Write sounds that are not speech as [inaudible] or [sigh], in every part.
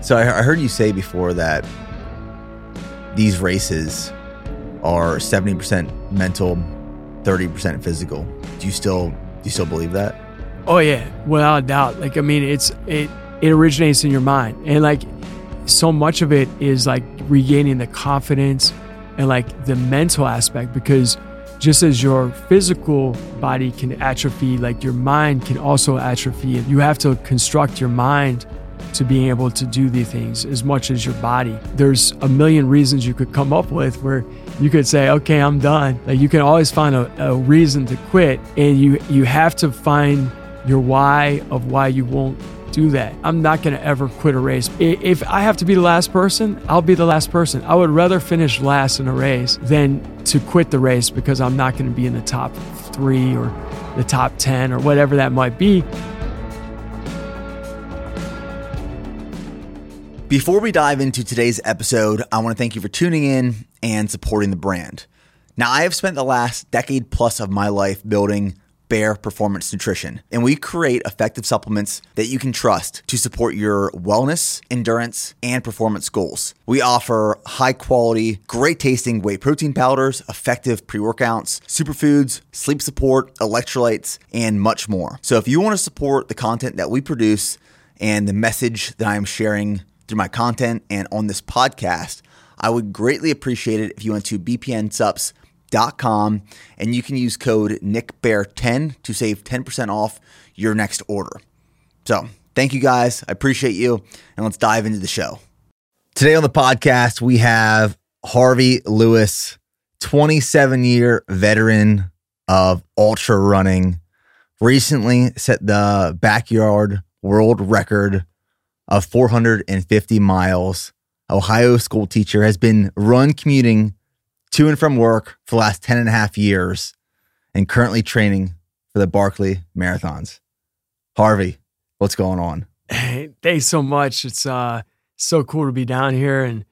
So I, I heard you say before that these races are 70% mental, 30% physical. Do you still do you still believe that? Oh yeah, without a doubt. Like I mean, it's it it originates in your mind, and like so much of it is like regaining the confidence and like the mental aspect because just as your physical body can atrophy, like your mind can also atrophy. and You have to construct your mind to being able to do these things as much as your body. There's a million reasons you could come up with where you could say, okay, I'm done. Like you can always find a, a reason to quit and you you have to find your why of why you won't do that. I'm not going to ever quit a race. If I have to be the last person, I'll be the last person. I would rather finish last in a race than to quit the race because I'm not going to be in the top three or the top 10 or whatever that might be. Before we dive into today's episode, I want to thank you for tuning in and supporting the brand. Now, I have spent the last decade plus of my life building Bare Performance Nutrition, and we create effective supplements that you can trust to support your wellness, endurance, and performance goals. We offer high quality, great tasting whey protein powders, effective pre workouts, superfoods, sleep support, electrolytes, and much more. So if you want to support the content that we produce and the message that I am sharing through my content and on this podcast, I would greatly appreciate it if you went to bpnsupps.com and you can use code NickBare10 to save 10% off your next order. So thank you guys. I appreciate you. And let's dive into the show. Today on the podcast, we have Harvey Lewis, 27 year veteran of ultra running, recently set the backyard world record of 450 miles. Ohio school teacher has been run commuting to and from work for the last 10 and a half years and currently training for the Barkley marathons. Harvey, what's going on? Hey, thanks so much. It's uh so cool to be down here and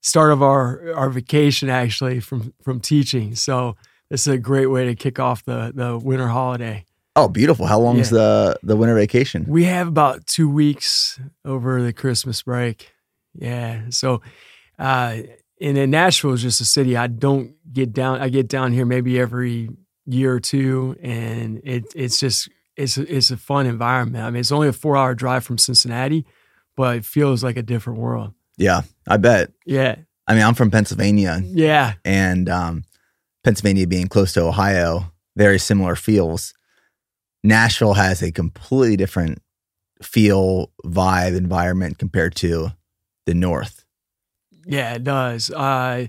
start of our our vacation actually from from teaching. So this is a great way to kick off the the winter holiday. Oh, beautiful. How long is Yeah. the the winter vacation? We have about two weeks over the Christmas break. Yeah. So, uh, and then Nashville is just a city I don't get down. I get down here maybe every year or two, and it it's just it's a- it's a fun environment. I mean, it's only a four hour drive from Cincinnati, but it feels like a different world. Yeah, I bet. Yeah. I mean, I'm from Pennsylvania Yeah. and um, Pennsylvania being close to Ohio, very similar feels. Nashville has a completely different feel, vibe, environment compared to the North. Yeah, it does. Uh,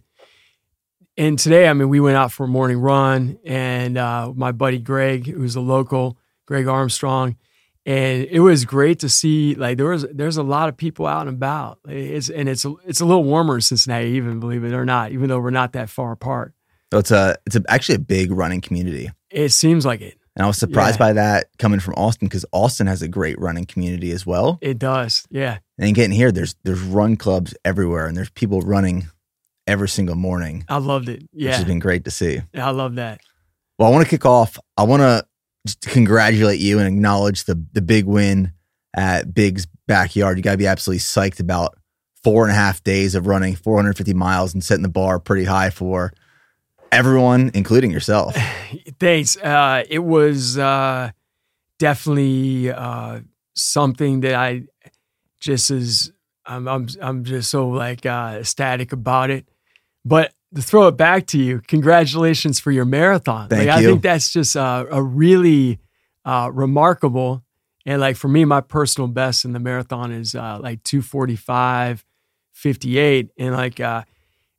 and today, I mean, we went out for a morning run, and uh, my buddy Greg, who's a local, Greg Armstrong, and it was great to see. Like there was, there's a lot of people out and about. It's and it's a, it's a little warmer in Cincinnati, even believe it or not, even though we're not that far apart. So it's a it's a, actually a big running community. It seems like it. And I was surprised Yeah. by that coming from Austin because Austin has a great running community as well. It does. Yeah. And getting here, there's there's run clubs everywhere and there's people running every single morning, I loved it. Yeah, which has been great to see. Yeah, I love that. Well, I want to kick off. I want to just congratulate you and acknowledge the the big win at Big's backyard. You got to be absolutely psyched about four and a half days of running 450 miles and setting the bar pretty high for everyone, including yourself. [laughs] Thanks. Uh, it was uh, definitely uh, something that I just as I'm, I'm, I'm just so like uh, ecstatic about it. But to throw it back to you, congratulations for your marathon. Thank like, I think that's just a really uh, remarkable. And like for me, my personal best in the marathon is uh, like 245, 58. And like, uh,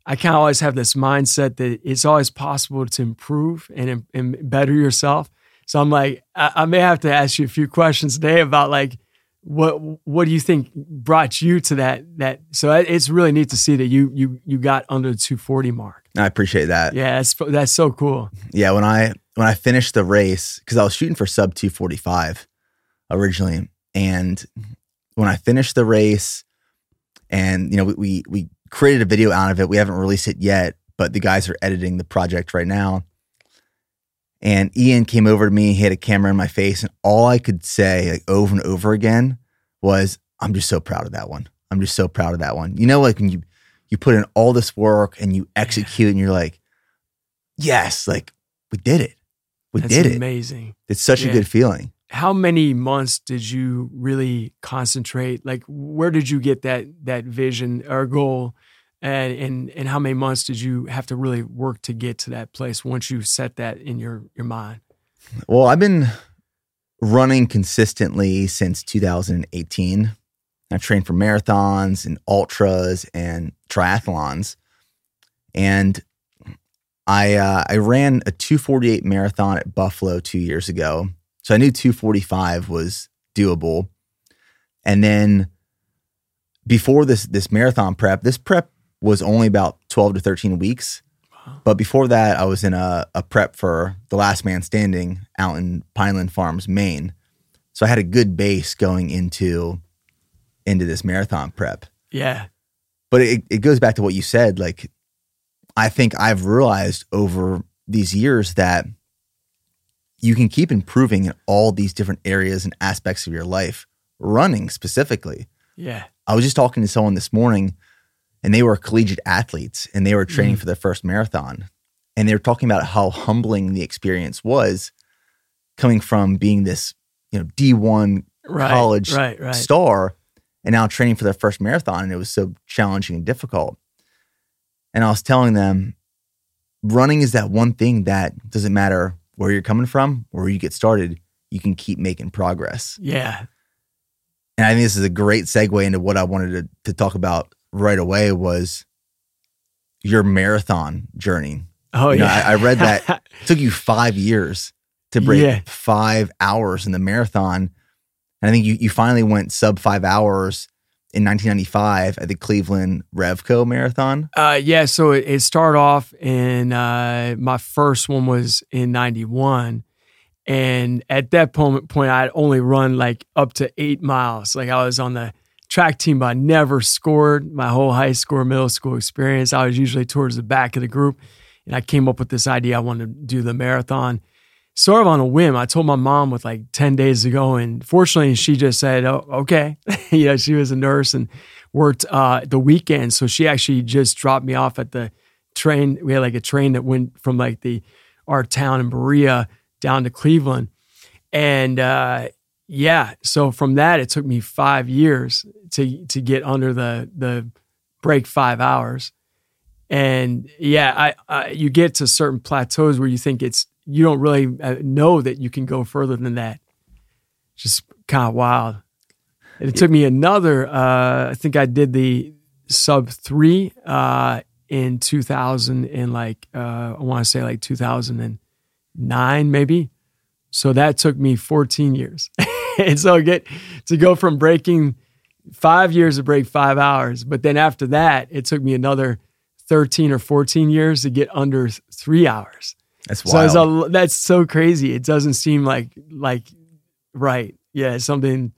I kind of always have this mindset that it's always possible to improve and, and better yourself. So I'm like, I, I may have to ask you a few questions today about like, what what do you think brought you to that that? So it's really neat to see that you you you got under the 240 mark. I appreciate that. Yeah, that's that's so cool. Yeah, when I when I finished the race because I was shooting for sub 245 originally, and when I finished the race, and you know we we, we created a video out of it. We haven't released it yet, but the guys are editing the project right now. And Ian came over to me, he had a camera in my face, and all I could say like over and over again was, "I'm just so proud of that one. I'm just so proud of that one. You know, like when you you put in all this work and you execute, and you're like, yes, like we did it. We That's did it. amazing. It's such Yeah. a good feeling. How many months did you really concentrate? Like, where did you get that that vision or goal? And and and how many months did you have to really work to get to that place once you set that in your your mind? Well, I've been running consistently since 2018. I've trained for marathons and ultras and triathlons, and I uh, I ran a 248 marathon at Buffalo two years ago, so I knew 245 was doable. And then before this this marathon prep, this prep was only about 12 to 13 weeks. But before that, I was in a, a prep for the last man standing out in Pineland Farms, Maine. So I had a good base going into into this marathon prep. Yeah, But it, it goes back to what you said. Like, I think I've realized over these years that you can keep improving in all these different areas and aspects of your life, running specifically. yeah, I was just talking to someone this morning and they were collegiate athletes and they were training mm. for their first marathon. And they were talking about how humbling the experience was coming from being this, you know, D1 right, college right, right. star and now training for their first marathon. And it was so challenging and difficult. And I was telling them running is that one thing that doesn't matter where you're coming from, or where you get started, you can keep making progress. Yeah, And I think this is a great segue into what I wanted to, to talk about right away was your marathon journey. oh You know, yeah. I- I read that [laughs] It took you five years to break Yeah. five hours in the marathon. And I think you, you finally went sub five hours in 1995 at the Cleveland Revco Marathon. Uh, yeah, so it, it started off in uh, my first one was in '91, and at that point, point I had only run like up to eight miles. Like I was on the track team, but I never scored my whole high school, middle school experience. I was usually towards the back of the group, and I came up with this idea I wanted to do the marathon. Sort of on a whim. I told my mom with like 10 days ago, and fortunately, she just said, Oh, okay. [laughs] know, she was a nurse and worked uh, the weekend. So she actually just dropped me off at the train. We had like a train that went from like the our town in Berea down to Cleveland. And uh, yeah, so from that it took me five years to to get under the the break five hours. And yeah, I, I you get to certain plateaus where you think it's you don't really uh, know that you can go further than that. Just kind of wild. And it took me another. Uh, I think I did the sub three uh, in 2000 and like uh, I want to say like 2009 maybe. So that took me 14 years. [laughs] [laughs] and so get to go from breaking five years to break five hours, but then after that, it took me another 13 or 14 years to get under three hours. That's So it's wild. a, that's so crazy. It doesn't seem like like right. Yeah, it's something.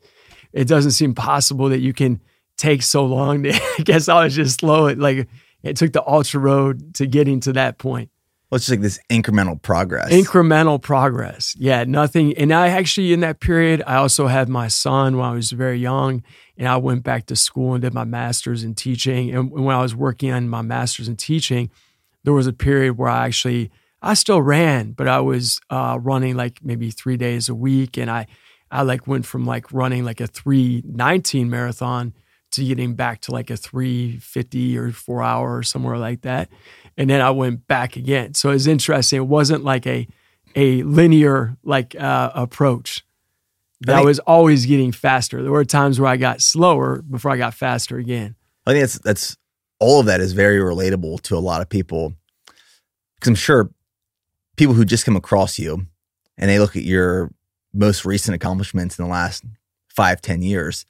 It doesn't seem possible that you can take so long. To, [laughs] I guess I was just slow. It like it took the ultra road to getting to that point. Well, it's just like this incremental progress. Incremental progress. Yeah, nothing. And I actually in that period, I also had my son when I was very young, and I went back to school and did my master's in teaching. And when I was working on my master's in teaching, there was a period where I actually I still ran, but I was uh, running like maybe three days a week, and I I like went from like running like a three nineteen marathon to getting back to like a three fifty or four hour or somewhere like that, and then I went back again. So it's interesting. It wasn't like a a linear like uh, approach. That think- was always getting faster. There were times where I got slower before I got faster again. I think that's that's all of that is very relatable to a lot of people because I'm sure people who just come across you and they look at your most recent accomplishments in the last five ten years,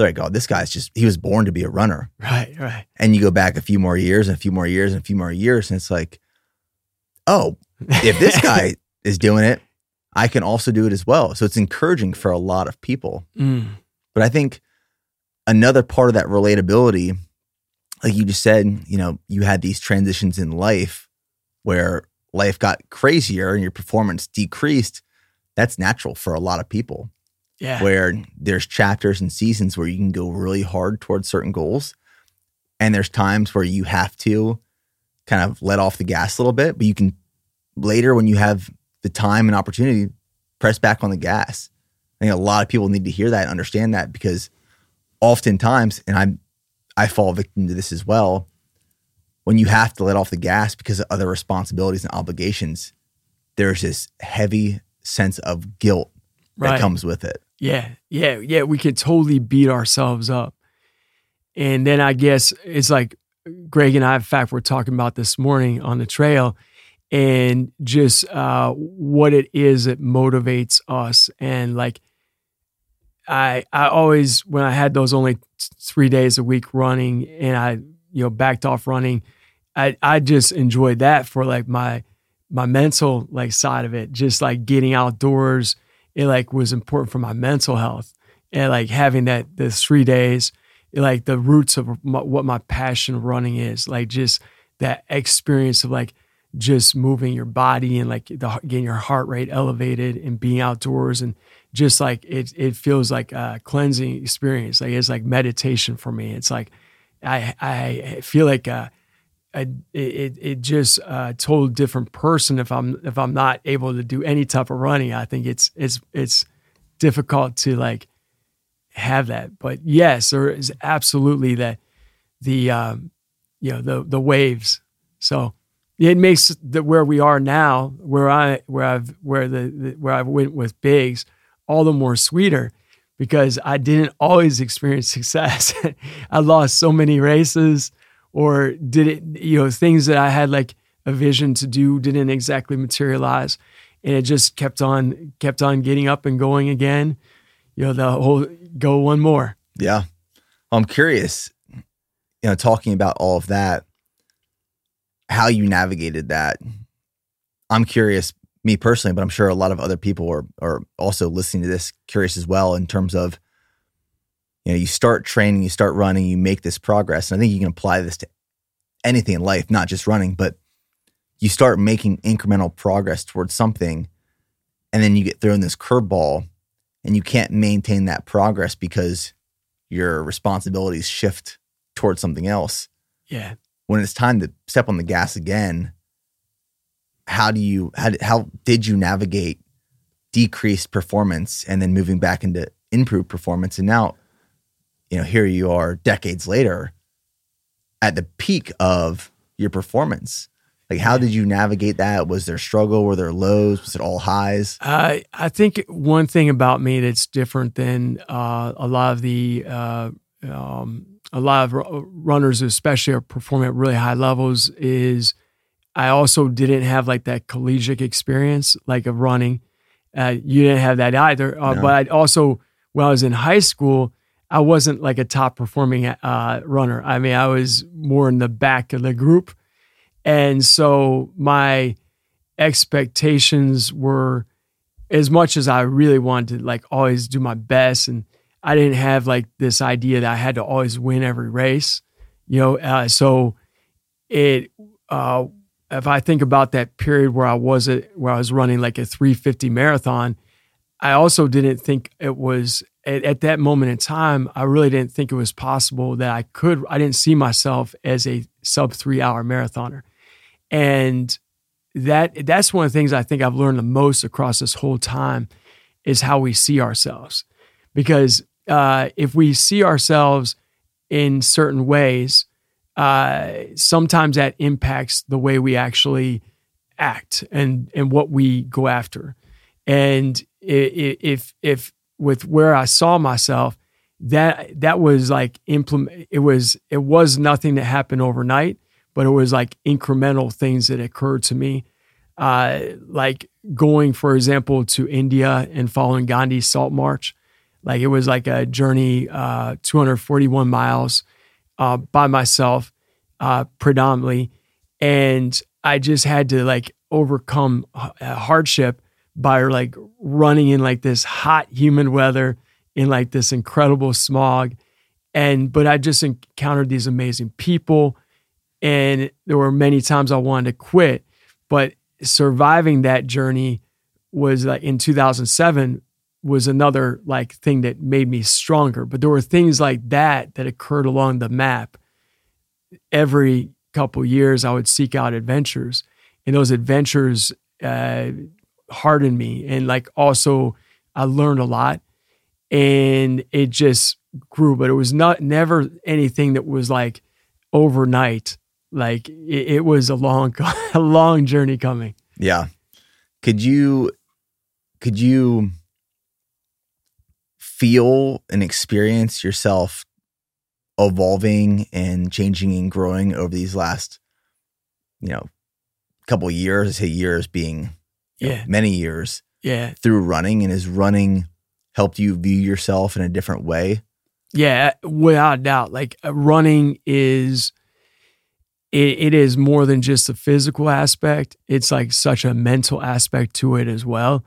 they're like, "Oh, this guy's just he was born to be a runner." Right, right. And you go back a few more years and a few more years and a few more years, and it's like, "Oh, if this [laughs] guy is doing it, I can also do it as well." So it's encouraging for a lot of people. Mm, But I think another part of that relatability, like you just said, you know, you had these transitions in life where life got crazier and your performance decreased. That's natural for a lot of people. Yeah. where there's chapters and seasons where you can go really hard towards certain goals. And there's times where you have to kind of let off the gas a little bit, but you can later when you have the time and opportunity, press back on the gas. I think a lot of people need to hear that and understand that because oftentimes, and I'm I fall victim to this as well, when you have to let off the gas because of other responsibilities and obligations, there's this heavy sense of guilt that Right. comes with it. Yeah, yeah, yeah. We could totally beat ourselves up. And then I guess it's like Greg and I, in fact, we're talking about this morning on the trail and just uh, what it is that motivates us. And like, I, I always, when I had those only three days a week running and I, you know, backed off running, I, I just enjoyed that for like my, my mental like side of it, just like getting outdoors it like was important for my mental health. And like having that the three days like the roots of my, what my passion running is like just that experience of like just moving your body and like the, getting your heart rate elevated and being outdoors and just like it it feels like a cleansing experience. Like it's like meditation for me. It's like i i feel like uh I, it it just a total different person if I'm if I'm not able to do any type of running. I think it's it's it's difficult to like have that. But yes, there is absolutely that the um, you know the the waves. So it makes the where we are now, where I where I've where the, the where I went with Big's, all the more sweeter because I didn't always experience [laughs] success. I lost so many races or did it you know things that i had like a vision to do didn't exactly materialize and it just kept on kept on getting up and going again you know the whole go one more Yeah. I'm curious, you know, talking about all of that, how you navigated that. I'm curious, me personally, but I'm sure a lot of other people are are also listening to this curious as well in terms of you know, you start training, you start running, you make this progress. And I think you can apply this to anything in life, not just running, but you start making incremental progress towards something and then you get thrown this curveball and you can't maintain that progress because your responsibilities shift towards something else. yeah When it's time to step on the gas again, how do you how did, how did you navigate decreased performance and then moving back into improved performance? And now, you know, here you are decades later at the peak of your performance. Like, how did you navigate that? Was there struggle? Were there lows? Was it all highs? I I think one thing about me that's different than uh, a lot of the uh, um, a lot of ru- runners, especially are performing at really high levels, is I also didn't have like that collegiate experience like of running. Uh, you didn't have that either, uh, No. but I also when I was in high school, I wasn't like a top performing uh, runner. I mean, I was more in the back of the group, and so my expectations were as much as I really wanted to like always do my best and I didn't have like this idea that I had to always win every race, you know, uh, so it uh if I think about that period where I was at, where I was running like a 350 marathon, I also didn't think it was at, at that moment in time, I really didn't think it was possible that I could I didn't see myself as a sub 3 hour marathoner. And that that's one of the things I think I've learned the most across this whole time is how we see ourselves. Because uh, if we see ourselves in certain ways, uh, sometimes that impacts the way we actually act and and what we go after. And if if with where I saw myself, that that was like implement. It was it was nothing that happened overnight, but it was like incremental things that occurred to me, uh, like going, for example, to India and following Gandhi's Salt March. Like it was like a journey, uh, 241 miles uh, by myself, uh, predominantly, and I just had to like overcome h- hardship by like running in like this hot, humid weather in like this incredible smog, and but I just encountered these amazing people, and there were many times I wanted to quit, but surviving that journey was like in 2007 was another like thing that made me stronger. But there were things like that that occurred along the map. Every couple years, I would seek out adventures, and those adventures uh, hardened me, and like also I learned a lot, and it just grew. But it was not never anything that was like overnight. Like it, it was a long, [laughs] a long journey coming. Yeah. Could you, could you feel and experience yourself evolving and changing and growing over these last, you know, couple years, say years being Yeah. know, many years Yeah. through running and has running helped you view yourself in a different way? Yeah, without doubt. Like uh, running is it, it is more than just a physical aspect. It's like such a mental aspect to it as well.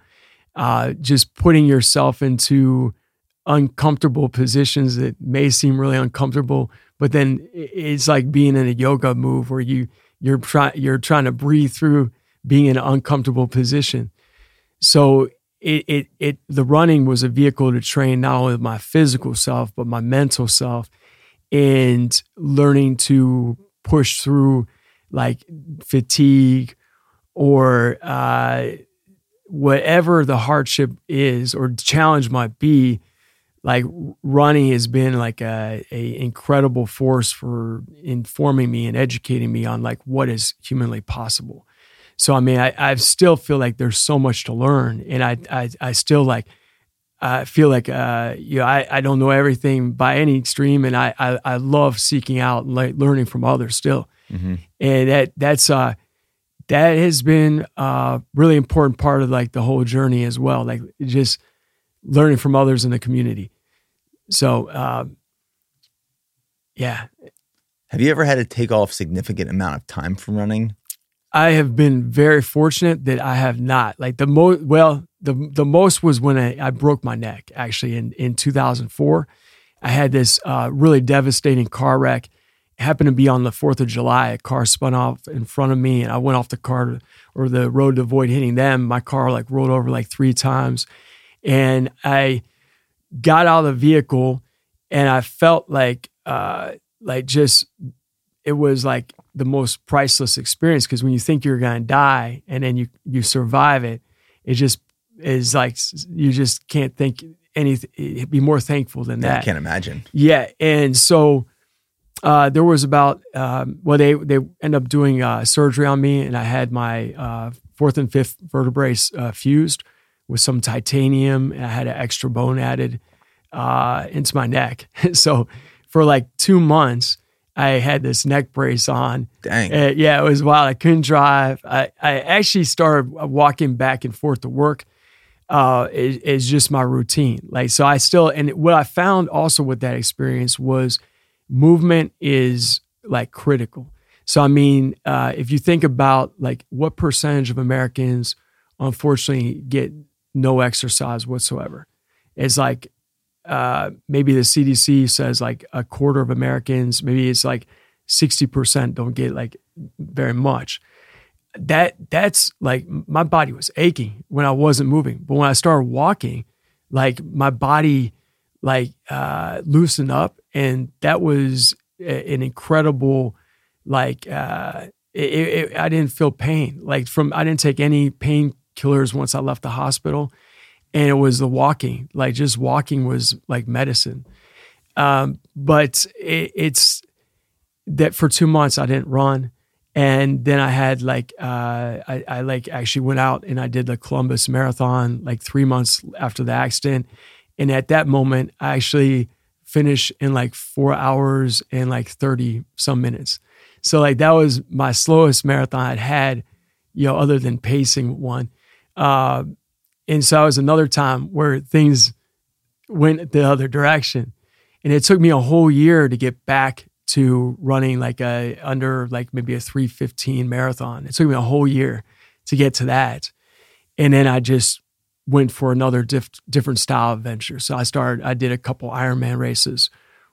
Uh, just putting yourself into uncomfortable positions that may seem really uncomfortable, but then it's like being in a yoga move where you you're trying you're trying to breathe through being in an uncomfortable position. So it, it it the running was a vehicle to train not only my physical self but my mental self and learning to push through like fatigue or uh, whatever the hardship is or challenge might be like running has been like a, a incredible force for informing me and educating me on like what is humanly possible so I mean, I, I still feel like there's so much to learn, and I I, I still like I feel like uh, you know I, I don't know everything by any extreme, and I I, I love seeking out like learning from others still, Mm-hmm. and that that's uh that has been a really important part of like the whole journey as well, like just learning from others in the community. So um, yeah, Have you ever had to take off significant amount of time from running? I have been very fortunate that I have not. Like the most, well, the the most was when I, I broke my neck actually in in 2004. I had this uh, really devastating car wreck. It happened to be on the 4th of July. A car spun off in front of me, and I went off the car or the road to avoid hitting them. My car like rolled over like three times, and I got out of the vehicle, and I felt like uh, like just it was like the most priceless experience because when you think you're going to die and then you you survive it, it just is like you just can't think anything be more thankful than that. I can't imagine. Yeah, and so uh, there was about um, well, they they end up doing uh, surgery on me, and I had my uh, fourth and fifth vertebrae uh, fused with some titanium, and I had an extra bone added uh, into my neck. [laughs] so for like two months, I had this neck brace on. Dang. Uh, yeah, it was wild. I couldn't drive. I, I actually started walking back and forth to work. Uh, is, is just my routine. Like, so I still, and what I found also with that experience was movement is like critical. So, I mean, uh, if you think about like what percentage of Americans unfortunately get no exercise whatsoever, it's like uh, maybe the CDC says like a quarter of Americans, maybe it's like 60% don't get like very much. That that's like my body was aching when I wasn't moving. But when I started walking, like my body like uh loosened up and that was a- an incredible like uh it, it, I didn't feel pain. Like from I didn't take any painkillers once I left the hospital and it was the walking like just walking was like medicine. Um, but it, it's that for two months i didn't run. And then i had like uh, I, I like actually went out and i did the columbus marathon like three months after the accident. And at that moment i actually finished in like four hours and like 30 some minutes. So like that was my slowest marathon i'd had you know other than pacing one. Uh, and so it was another time where things went the other direction. And it took me a whole year to get back to running like a under like maybe a 315 marathon. It took me a whole year to get to that. And then I just went for another diff- different style of venture. So I started, I did a couple Ironman races,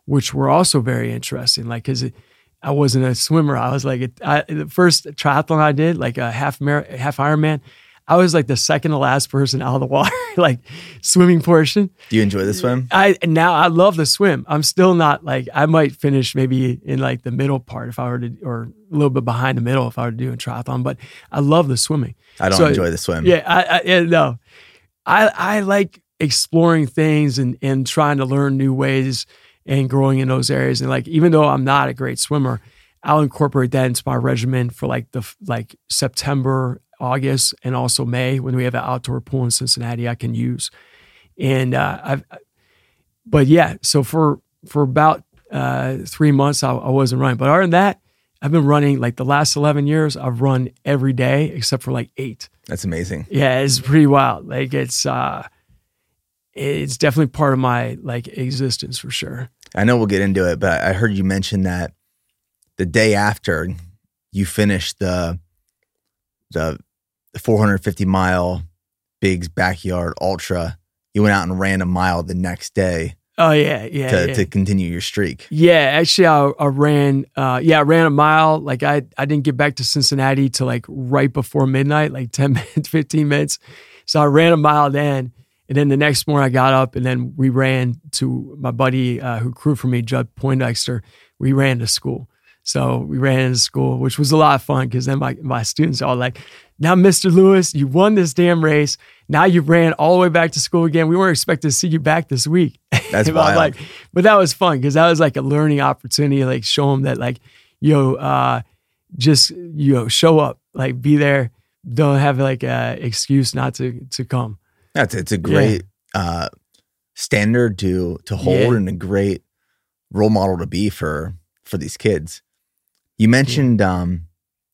which were also very interesting. Like, cause it, I wasn't a swimmer. I was like, I, the first triathlon I did, like a half mar- half Ironman, I was like the second to last person out of the water, [laughs] like swimming portion. Do you enjoy the swim? I now I love the swim. I'm still not like I might finish maybe in like the middle part if I were to, or a little bit behind the middle if I were to do a triathlon. But I love the swimming. I don't So, enjoy the swim. Yeah, I, I yeah, no, I I like exploring things and and trying to learn new ways and growing in those areas. And like even though I'm not a great swimmer, I'll incorporate that into my regimen for like the like September, August, and also May when we have an outdoor pool in Cincinnati I can use. And uh, I've, but yeah, so for for about uh, three months I, I wasn't running, but other than that. I've been running like the last 11 years. I've run every day except for like eight. That's amazing. Yeah, it's pretty wild. Like it's uh it's definitely part of my like existence for sure. I know we'll get into it, but I heard you mention that the day after you finished the the 450 mile Big's backyard ultra, you went out and ran a mile the next day Oh yeah, yeah. to, yeah. to continue your streak. Yeah, actually, I, I ran. Uh, yeah, I ran a mile. Like I, I didn't get back to Cincinnati till like right before midnight, like [laughs] ten minutes, fifteen minutes. So I ran a mile then, and then the next morning I got up and then we ran to my buddy uh, who crewed for me, Judd Poindexter. We ran to school. So we ran to school, which was a lot of fun because then my, my students are all like, now, Mr. Lewis, you won this damn race. Now you ran all the way back to school again. We weren't expecting to see you back this week. That's [laughs] wild. like, but that was fun because that was like a learning opportunity. Like show them that like, yo, uh, just you know, show up, like be there. Don't have like a excuse not to to come. That's it's a great uh, standard to to hold Yeah. and a great role model to be for for these kids. You mentioned um,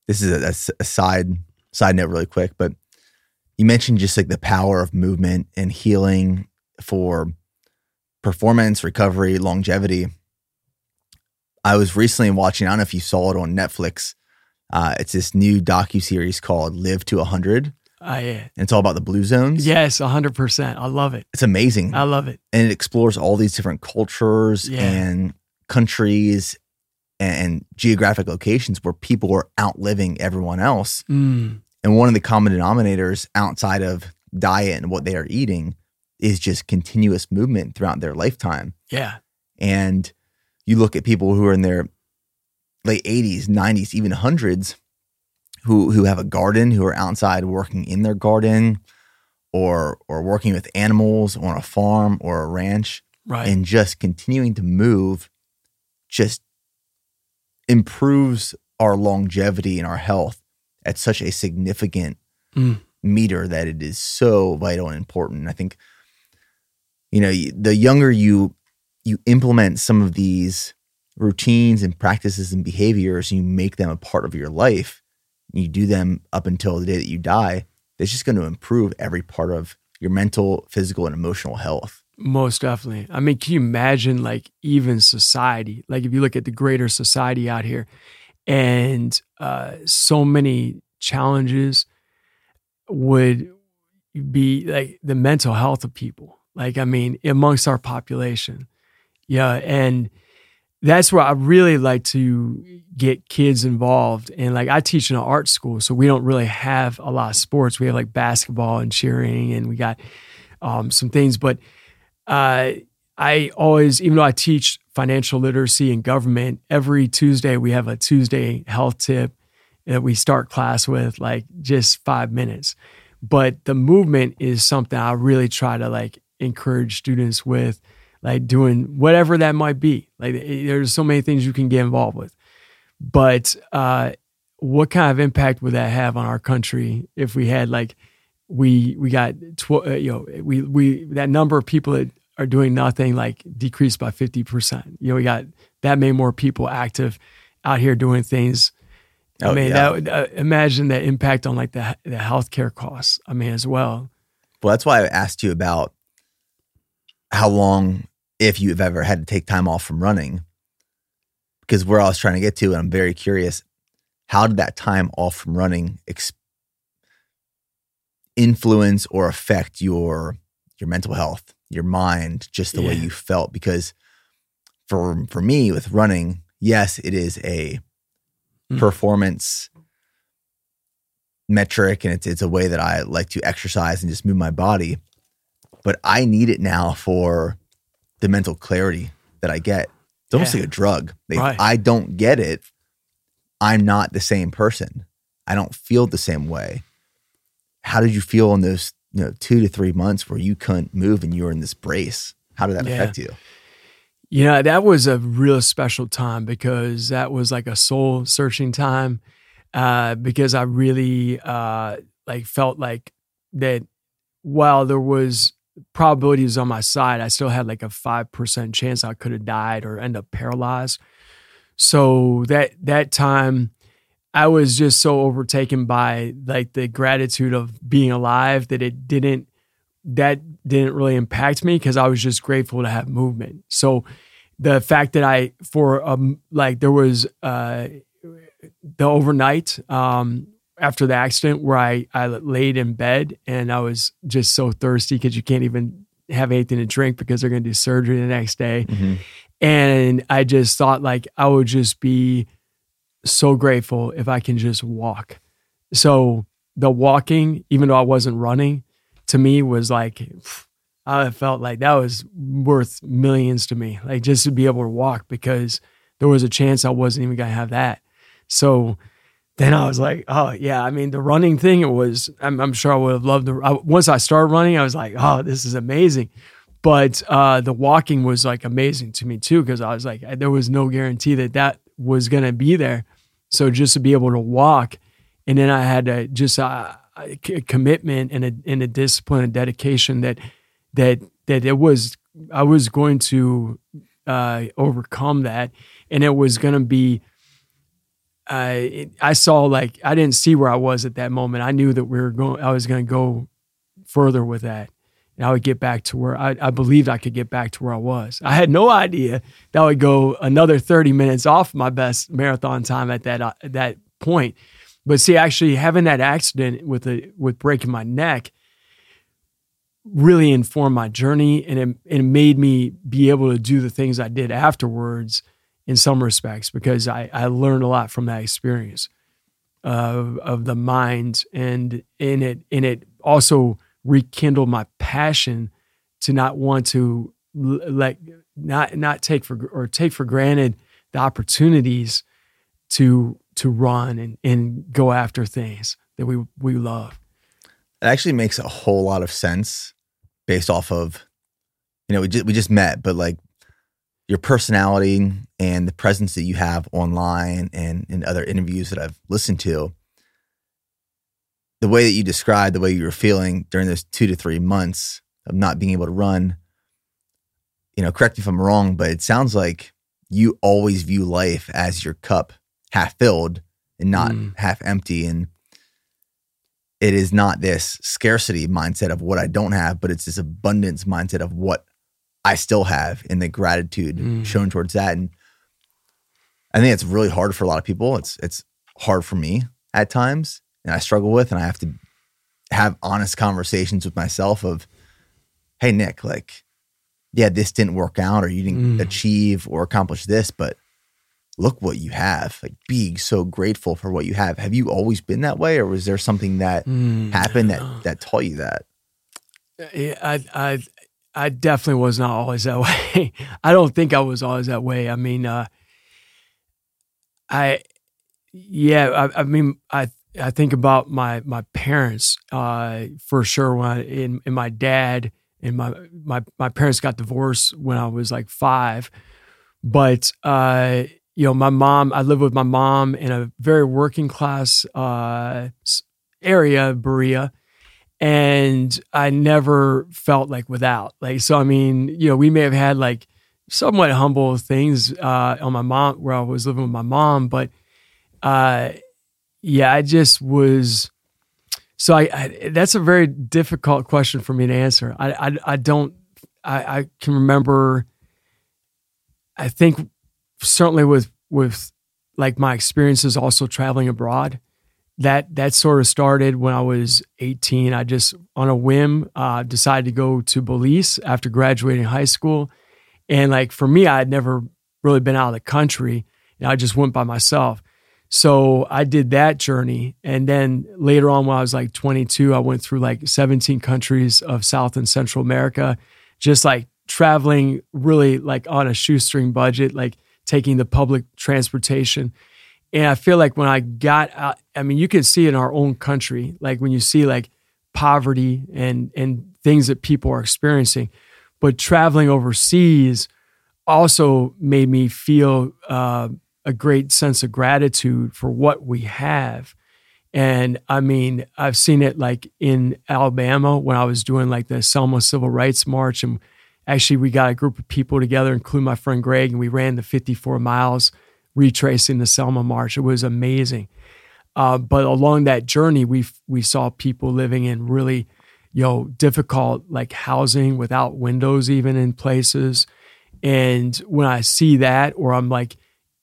this is a side side note really quick, but you mentioned just like the power of movement and healing for performance, recovery, longevity. I was recently watching. I don't know if you saw it on Netflix. Uh, it's this new docu series called "Live to 100," Uh, yeah. and it's all about the blue zones. Yes, hundred percent. I love it. it's amazing I love it. and it explores all these different cultures Yeah. and countries and geographic locations where people are outliving everyone else. Mm, And one of the common denominators outside of diet and what they are eating is just continuous movement throughout their lifetime. yeah. And you look at people who are in their late 80s, 90s, even hundreds who who have a garden, who are outside working in their garden or or working with animals on a farm or a ranch Right. and just continuing to move just improves our longevity and our health at such a significant Mm. meter that it is so vital and important. I think you know the younger you you implement some of these routines and practices and behaviors and you make them a part of your life you do them up until the day that you die it's just going to improve every part of your mental physical and emotional health Most definitely. I mean, can you imagine like even society? Like if you look at the greater society out here and uh, so many challenges would be like the mental health of people. Like, I mean, amongst our population. Yeah. And that's where I really like to get kids involved. And like I teach in an art school, so we don't really have a lot of sports. We have like basketball and cheering, and we got um, some things. But uh, I always, even though I teach financial literacy and government, every Tuesday we have a Tuesday health tip that we start class with, like just five minutes. But the movement is something I really try to like encourage students with, like doing whatever that might be. Like eh, there's so many things you can get involved with. But uh, what kind of impact would that have on our country if we had like we we got tw- uh, you know we we that number of people that are doing nothing like decreased by 50%. You know, we got that many more people active out here doing things. I Oh, mean, yeah. that would, uh, imagine the impact on like the the healthcare costs. I mean, as well. Well, that's why I asked you about how long, if you've ever had to take time off from running, because where I was trying to get to, and I'm very curious, how did that time off from running ex- influence or affect your your mental health, your mind, just the way you felt? Because for for me with running, yes, it is a Mm. performance metric and it's it's a way that I like to exercise and just move my body. But I need it now for the mental clarity that I get. It's almost Yeah. like a drug. If Right. I don't get it, I'm not the same person. I don't feel the same way. How did you feel in those, you know, two to three months where you couldn't move and you were in this brace? How did that Yeah. affect you? You know, that was a real special time because that was like a soul searching time. Uh, because I really uh like felt like that while there was probabilities on my side, I still had like a five percent chance I could have died or end up paralyzed. So that that time I was just so overtaken by like the gratitude of being alive that it didn't that didn't really impact me because I was just grateful to have movement. So the fact that I for um like there was uh the overnight um after the accident where I I laid in bed and I was just so thirsty because you can't even have anything to drink because they're gonna do surgery the next day. And I just thought like I would just be so grateful if I can just walk. So the walking, even though I wasn't running, to me was like I felt like that was worth millions to me. Like just to be able to walk because there was a chance I wasn't even gonna have that. So then I was like, oh yeah. I mean, the running thing, it was. I'm, I'm sure I would have loved the. I, once I started running, I was like, oh, this is amazing. But uh, the walking was like amazing to me too because I was like, there was no guarantee that that was gonna be there. So just to be able to walk, and then I had just a, a commitment and a and a discipline and dedication that that that it was I was going to uh, overcome that, and it was going to be. It, I saw like I didn't see where I was at that moment. I knew that we were going. I was going to go further with that, and I would get back to where I, I believed I could get back to where I was. I had no idea that would go another thirty minutes off my best marathon time at that uh, that point. But see, actually having that accident with a with breaking my neck really informed my journey and it, it made me be able to do the things I did afterwards in some respects because I, I learned a lot from that experience of, of the mind and in it and it also rekindled my passion to not want to l- let not not take for or take for granted the opportunities to to run and, and go after things that we we love. It actually makes a whole lot of sense based off of, you know, we just, we just met, but like your personality and the presence that you have online and in other interviews that I've listened to, the way that you described the way you were feeling during those two to three months of not being able to run, you know, correct me if I'm wrong, but it sounds like you always view life as your cup half filled and not Mm. half empty. And it is not this scarcity mindset of what I don't have, but it's this abundance mindset of what I still have and the gratitude Mm. shown towards that. And I think it's really hard for a lot of people. It's it's hard for me at times, and I struggle with, and I have to have honest conversations with myself of, hey Nick, like, yeah, this didn't work out, or you didn't Mm. achieve or accomplish this, but look what you have. Like being so grateful for what you have. Have you always been that way, or was there something that Mm. happened that that taught you that? Yeah, I, I, I definitely was not always that [laughs] way. I don't think I was always that way. I mean, uh, I, yeah, I, I mean, I, I think about my my parents uh, for sure. When I, my dad and my my my parents got divorced when I was like five, but uh, you know, my mom. I lived with my mom in a very working class uh, area, Berea and I never felt like without. Like so, I mean, you know, we may have had like somewhat humble things uh, on my mom where I was living with my mom, but uh, yeah, I just was. So I, I that's a very difficult question for me to answer. I I, I don't I, I can remember. I think certainly with with like my experiences also traveling abroad that that sort of started when I was 18. I just on a whim uh, decided to go to Belize after graduating high school, and like for me, I had never really been out of the country, and I just went by myself. So I did that journey. And then later on, when I was like 22, I went through like 17 countries of South and Central America, just like traveling really like on a shoestring budget, like taking the public transportation. And I feel like when I got out, I mean, you can see in our own country, like when you see like poverty and and things that people are experiencing, but traveling overseas also made me feel uh, a great sense of gratitude for what we have. And I mean, I've seen it like in Alabama when I was doing like the Selma Civil Rights March. And actually, we got a group of people together, including my friend Greg, and we ran the 54 miles retracing the Selma March. It was amazing. Uh, but along that journey, we we saw people living in really, you know, difficult like housing without windows even in places. And when I see that, or I'm like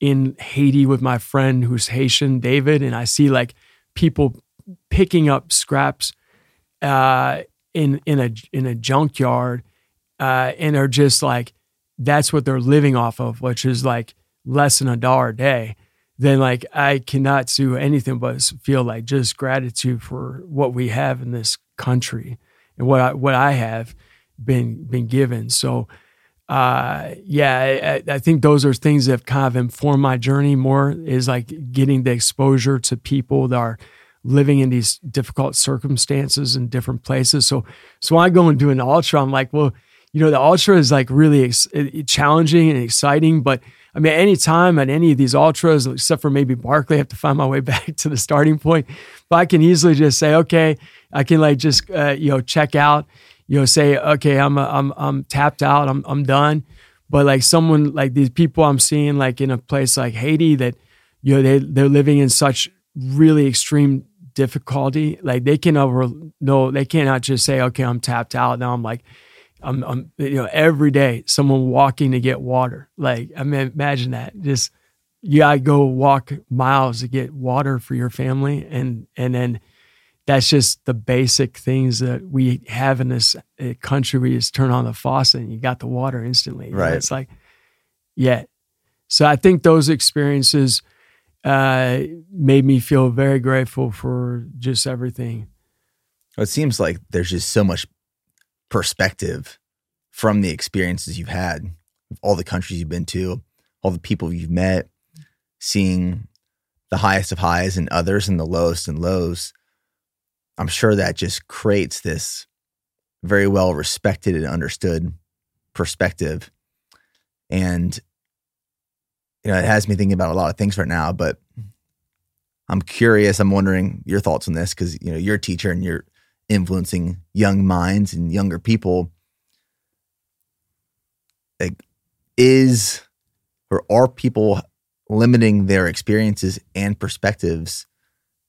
in Haiti with my friend who's Haitian, David, and I see like people picking up scraps uh, in in a in a junkyard, uh, and are just like that's what they're living off of, which is like less than a dollar a day. Then like I cannot do anything but feel like just gratitude for what we have in this country and what I what I have been been given. So uh, yeah, I, I, think those are things that have kind of informed my journey more is like getting the exposure to people that are living in these difficult circumstances in different places. So, so I go and do an ultra, I'm like, well, you know, the ultra is like really ex- challenging and exciting, but I mean, anytime at any of these ultras, except for maybe Barkley, I have to find my way [laughs] back to the starting point. But I can easily just say, okay, I can like just, uh, you know, check out you know, say, okay, I'm I'm I'm tapped out, I'm I'm done. But like someone like these people I'm seeing like in a place like Haiti that you know they they're living in such really extreme difficulty. Like they can over no, they cannot just say, okay, I'm tapped out. Now I'm like, I'm, I'm you know every day someone walking to get water. Like I mean, imagine that. Just you gotta go walk miles to get water for your family, and and then that's just the basic things that we have in this uh, country. We just turn on the faucet and you got the water instantly. Right. It's like, yeah. So I think those experiences uh, made me feel very grateful for just everything. Well, it seems like there's just so much perspective from the experiences you've had, all the countries you've been to, all the people you've met, seeing the highest of highs and others and the lowest and lows I'm sure that just creates this very well respected and understood perspective. And, you know, it has me thinking about a lot of things right now, but I'm curious. I'm wondering your thoughts on this because, you know, you're a teacher and you're influencing young minds and younger people. Like, is or are people limiting their experiences and perspectives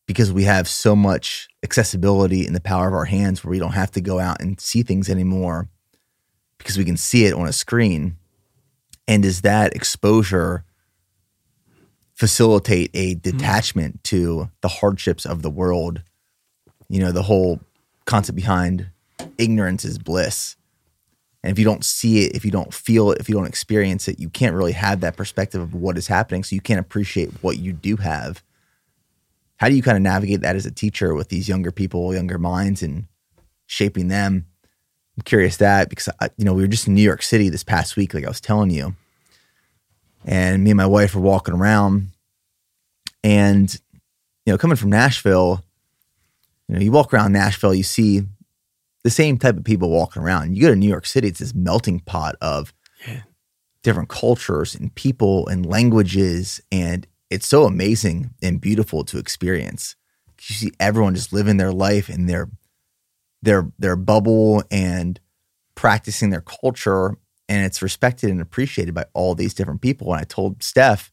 because we have so much accessibility in the power of our hands where we don't have to go out and see things anymore because we can see it on a screen. And does that exposure facilitate a hmm. detachment to the hardships of the world? You know, the whole concept behind ignorance is bliss. And if you don't see it, if you don't feel it, if you don't experience it, you can't really have that perspective of what is happening. So you can't appreciate what you do have how do you kind of navigate that as a teacher with these younger people, younger minds, and shaping them? I'm curious that because I, you know we were just in New York City this past week, like I was telling you, and me and my wife were walking around, and you know, coming from Nashville, you know, you walk around Nashville, you see the same type of people walking around. You go to New York City, it's this melting pot of yeah. different cultures and people and languages, and it's so amazing and beautiful to experience. You see everyone just living their life in their their their bubble and practicing their culture and it's respected and appreciated by all these different people. And I told Steph,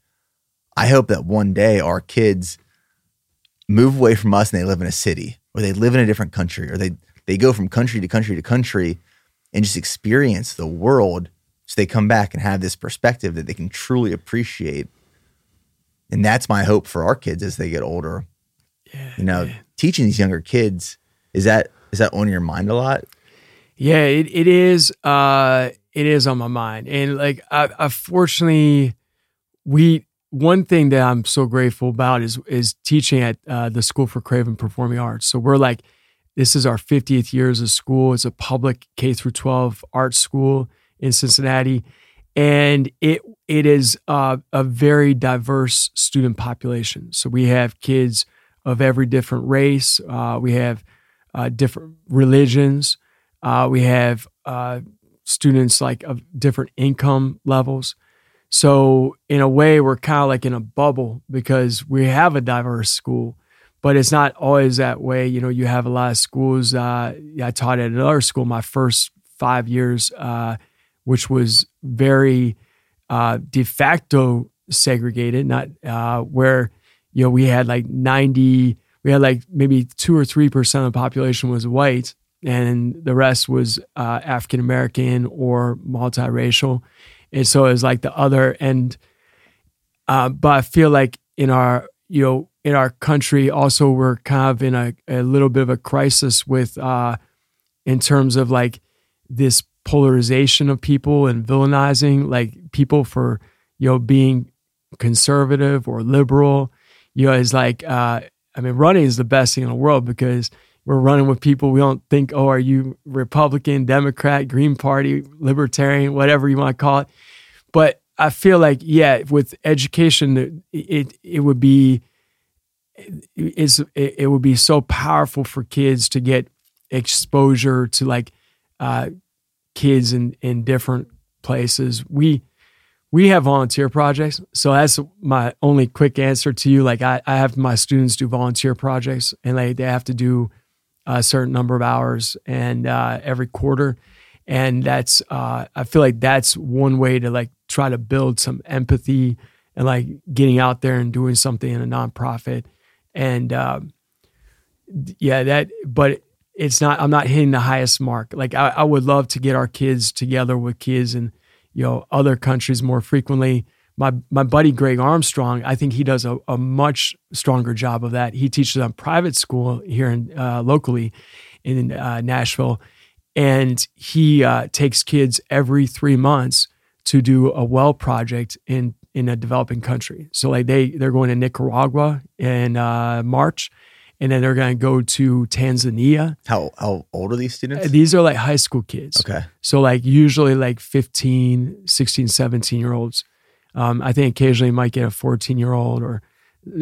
I hope that one day our kids move away from us and they live in a city or they live in a different country or they they go from country to country to country and just experience the world so they come back and have this perspective that they can truly appreciate and that's my hope for our kids as they get older. Yeah, you know, yeah. teaching these younger kids is that is that on your mind a lot? Yeah, it, it is. Uh, it is on my mind, and like, I, I fortunately, we one thing that I'm so grateful about is is teaching at uh, the School for Creative Performing Arts. So we're like, this is our 50th year as a school. It's a public K through 12 art school in Cincinnati, and it it is a very diverse student population. So we have kids of every different race. Uh, we have uh, different religions. Uh, we have uh, students like of different income levels. So in a way, we're kind of like in a bubble because we have a diverse school, but it's not always that way. You know, you have a lot of schools. Uh, I taught at another school my first five years, which was very uh, de facto segregated, not uh, where you know we had like ninety, we had like maybe two or three percent of the population was white, and the rest was uh, African American or multiracial. And so it was like the other end. Uh, but I feel like in our, you know, in our country, also we're kind of in a, a little bit of a crisis with, uh, in terms of like this polarization of people and villainizing like people for, you know, being conservative or liberal. You know, it's like, uh, I mean, running is the best thing in the world because we're running with people we don't think, oh, are you Republican, Democrat, Green Party, Libertarian, whatever you want to call it. But I feel like, yeah, with education, it it would be is it would be so powerful for kids to get exposure to like uh, kids in in different places. We we have volunteer projects, so that's my only quick answer to you. Like I, I have my students do volunteer projects, and they they have to do a certain number of hours and uh, every quarter and that's uh, i feel like that's one way to like try to build some empathy and like getting out there and doing something in a nonprofit and uh, yeah that but it's not i'm not hitting the highest mark like I, I would love to get our kids together with kids in you know other countries more frequently my my buddy Greg Armstrong, I think he does a, a much stronger job of that. He teaches on private school here in uh, locally in uh, Nashville, and he uh, takes kids every three months to do a well project in in a developing country. So like they they're going to Nicaragua in uh, March. And then they're going to go to Tanzania. How how old are these students? These are like high school kids. Okay. So like usually like 15, 16, 17 year olds. Um, I think occasionally he might get a 14 year old or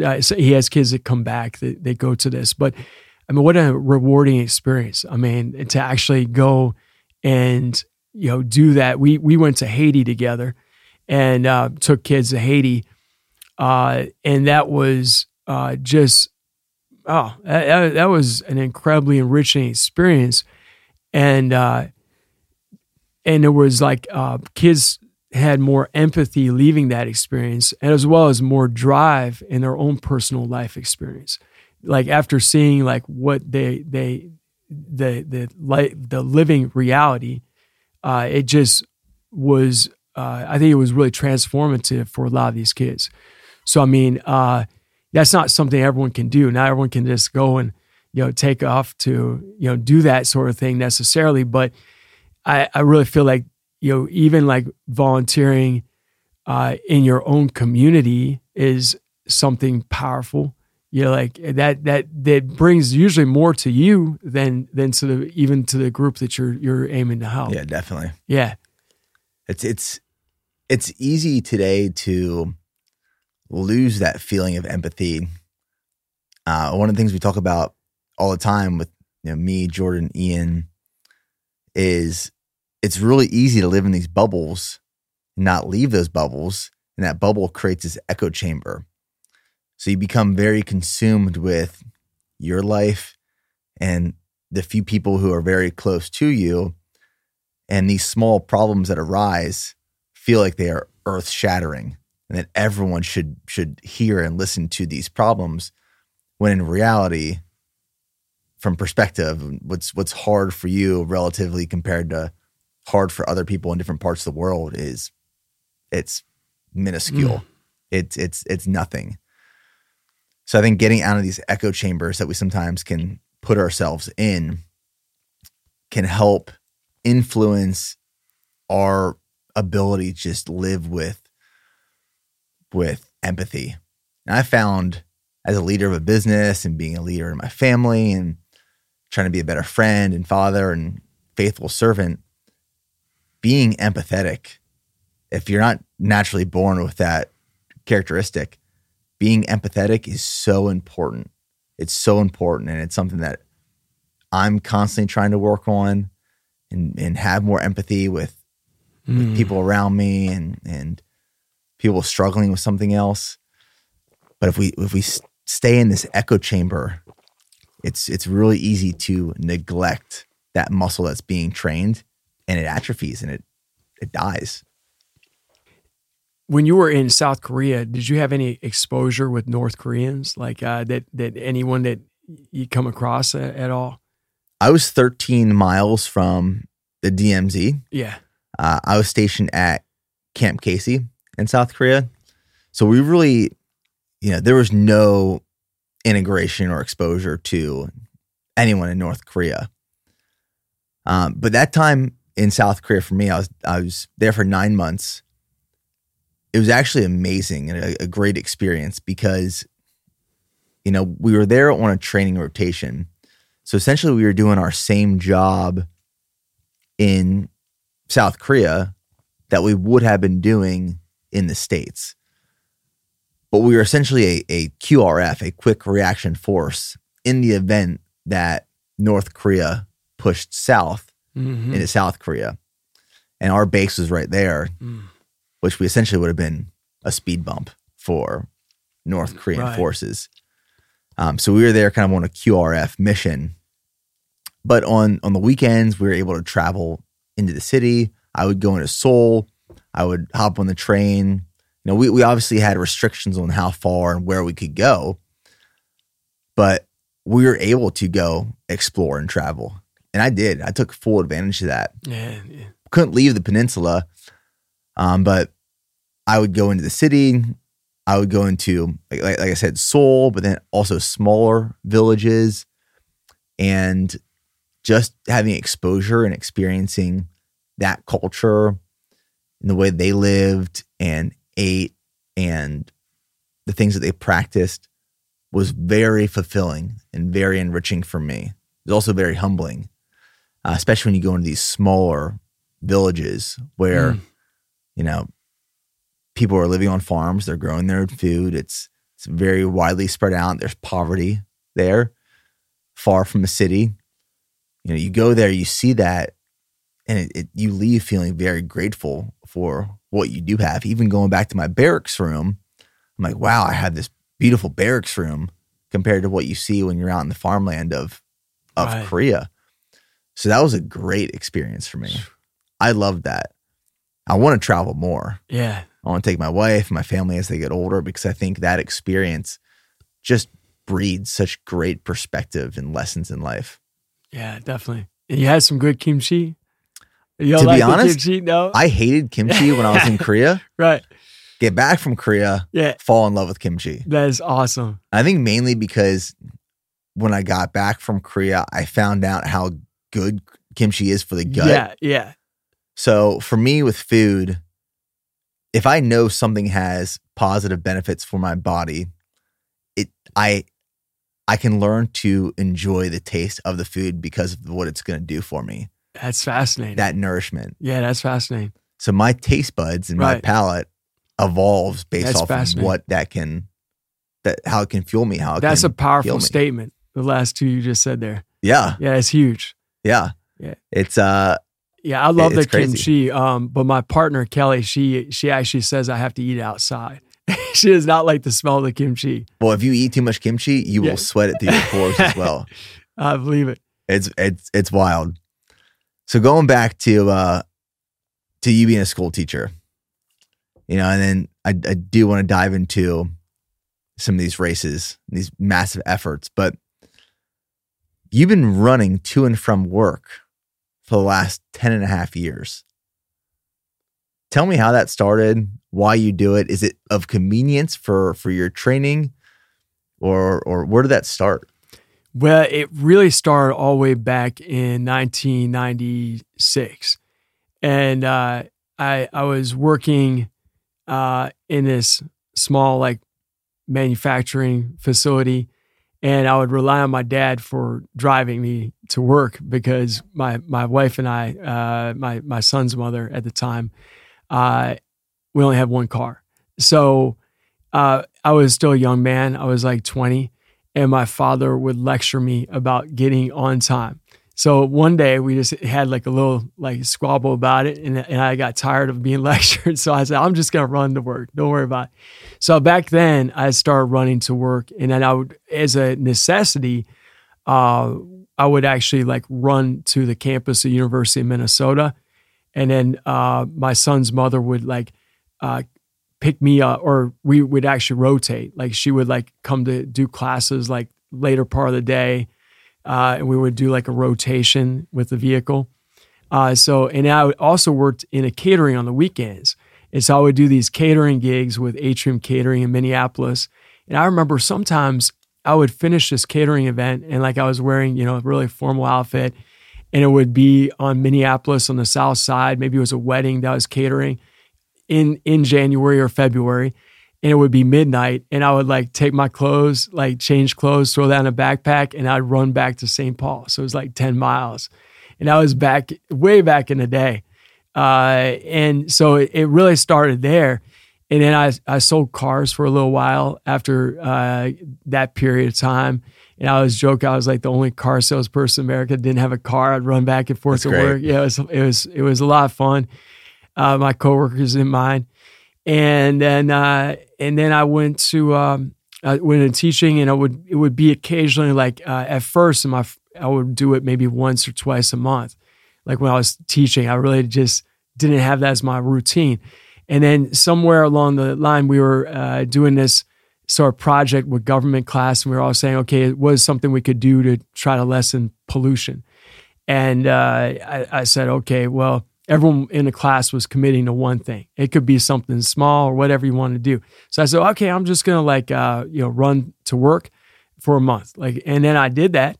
uh, so he has kids that come back that they go to this. But I mean, what a rewarding experience. I mean, to actually go and you know do that. We we went to Haiti together and uh, took kids to Haiti, uh, and that was uh, just oh that, that was an incredibly enriching experience, and uh, and there was like uh, kids had more empathy leaving that experience and as well as more drive in their own personal life experience. Like after seeing like what they they the the like the living reality uh it just was uh i think it was really transformative for a lot of these kids. So i mean uh that's not something everyone can do not everyone can just go and you know take off to you know do that sort of thing necessarily but i i really feel like you know, even like volunteering uh, in your own community is something powerful. You know, like that that that brings usually more to you than than to the even to the group that you're you're aiming to help. Yeah, definitely. Yeah. It's it's it's easy today to lose that feeling of empathy. Uh, one of the things we talk about all the time with you know, me, Jordan, Ian, is it's really easy to live in these bubbles not leave those bubbles. And that bubble creates this echo chamber. So you become very consumed with your life and the few people who are very close to you. And these small problems that arise feel like they are earth shattering and that everyone should should hear and listen to these problems when in reality from perspective what's what's hard for you relatively compared to hard for other people in different parts of the world is it's minuscule. Mm. It's it's it's nothing. So I think getting out of these echo chambers that we sometimes can put ourselves in can help influence our ability to just live with with empathy. And I found as a leader of a business and being a leader in my family and trying to be a better friend and father and faithful servant, being empathetic, if you're not naturally born with that characteristic, being empathetic is so important. It's so important. And it's something that I'm constantly trying to work on and, and have more empathy with, with Mm. people around me and, and people struggling with something else. But if we if we stay in this echo chamber, it's it's really easy to neglect that muscle that's being trained and it atrophies and it it dies. When you were in South Korea, did you have any exposure with North Koreans? Like uh, that that anyone that you come across a, at all? I was 13 miles from the DMZ. Yeah. Uh, I was stationed at Camp Casey in South Korea. So we really, you know, there was no integration or exposure to anyone in North Korea. Um, but that time in South Korea for me, I was I was there for nine months. It was actually amazing and a, a great experience because, you know, we were there on a training rotation. So essentially, we were doing our same job in South Korea that we would have been doing in the States. But we were essentially a, a QRF, a quick reaction force, in the event that North Korea pushed south Mhm. into South Korea. And our base was right there, Mm. which we essentially would have been a speed bump for North Korean Right. forces. Um, so we were there kind of on a QRF mission. But on on the weekends, we were able to travel into the city. I would go into Seoul. I would hop on the train. You know, we, we obviously had restrictions on how far and where we could go, but we were able to go explore and travel. And I did. I took full advantage of that Yeah, yeah. couldn't leave the peninsula. Um, but I would go into the city. I would go into, like, like, like I said, Seoul, but then also smaller villages and just having exposure and experiencing that culture and the way they lived and ate and the things that they practiced was very fulfilling and very enriching for me. It was also very humbling, uh, especially when you go into these smaller villages where Mm. you know people are living on farms they're growing their own food it's it's very widely spread out there's poverty there far from the city you know you go there you see that and it, it, you leave feeling very grateful for what you do have even going back to my barracks room i'm like wow i have this beautiful barracks room compared to what you see when you're out in the farmland of of Right. korea so that was a great experience for me I loved that. I want to travel more. Yeah. I want to take my wife and my family as they get older because I think that experience just breeds such great perspective and lessons in life. Yeah, definitely. And you had some good kimchi. You To be like the honest, kimchi? No. I hated kimchi when I was in [laughs] Korea. right. Get back from Korea, Yeah. fall in love with kimchi. That is awesome. I think mainly because when I got back from Korea, I found out how good kimchi is for the gut. Yeah. Yeah. So for me with food, if I know something has positive benefits for my body, it I I can learn to enjoy the taste of the food because of what it's going to do for me. That's fascinating. That nourishment. yeah, that's fascinating. So my taste buds and my palate evolves based That's off of what that can that how it can fuel me, how That's a powerful statement. The last two you just said there. Yeah, Yeah, it's huge. yeah, Yeah. It's uh, Yeah, I love the crazy. kimchi. Um, but my partner Kelly, she she actually says I have to eat outside. [laughs] she does not like the smell of the kimchi. well, if you eat too much kimchi, you Yeah. will sweat it through your pores as well. [laughs] I believe it. It's it's it's wild. So going back to uh to you being a school teacher, you know, and then I, I do want to dive into some of these races, these massive efforts, but you've been running to and from work for the last 10 and a half years. Tell me how that started, why you do it. Is it of convenience for for your training or or where did that start? Well, it really started all the way back in 1996, and uh, I I was working uh, in this small like manufacturing facility and I would rely on my dad for driving me to work because my my wife and I, uh, my my son's mother at the time, uh, we only had one car. So uh, I was still a young man. I was like 20, and my father would lecture me about getting on time. So one day we just had like a little like squabble about it, and, and I got tired of being [laughs] lectured. So I said, I'm just gonna run to work. Don't worry about it. So back then I started running to work, and then I would, as a necessity, uh, I would actually like run to the campus of University of Minnesota, and then uh, my son's mother would like uh, pick me up, or we would actually rotate. Like she would like come to do classes like later part of the day uh, and we would do like a rotation with the vehicle. Uh, so, and I also worked in a catering on the weekends. And so I would do these catering gigs with Atrium Catering in Minneapolis. And I remember sometimes I would finish this catering event and like I was wearing, you know, a really formal outfit and it would be on Minneapolis on the south side. Maybe it was a wedding that I was catering in in January or February and it would be midnight and I would like take my clothes, like change clothes, throw that in a backpack, and I'd run back to St. Paul. So it was like 10 miles. And I was back way back in the day. Uh, and so it, it, really started there. And then I, I sold cars for a little while after uh, that period of time. And I was joking, I was like the only car salesperson in America didn't have a car. I'd run back and forth That's to great. work. Yeah, it was, it was, it was a lot of fun. Uh, my coworkers in mind and then uh, and then I went to um, I went into teaching, and I would it would be occasionally like uh, at first, my I would do it maybe once or twice a month. Like when I was teaching, I really just didn't have that as my routine. And then somewhere along the line, we were uh, doing this sort of project with government class, and we were all saying, okay, it was something we could do to try to lessen pollution. And uh, I, I said, okay, well, everyone in the class was committing to one thing. It could be something small or whatever you want to do. So I said, okay, I'm just gonna like uh, you know run to work for a month. Like, and then I did that,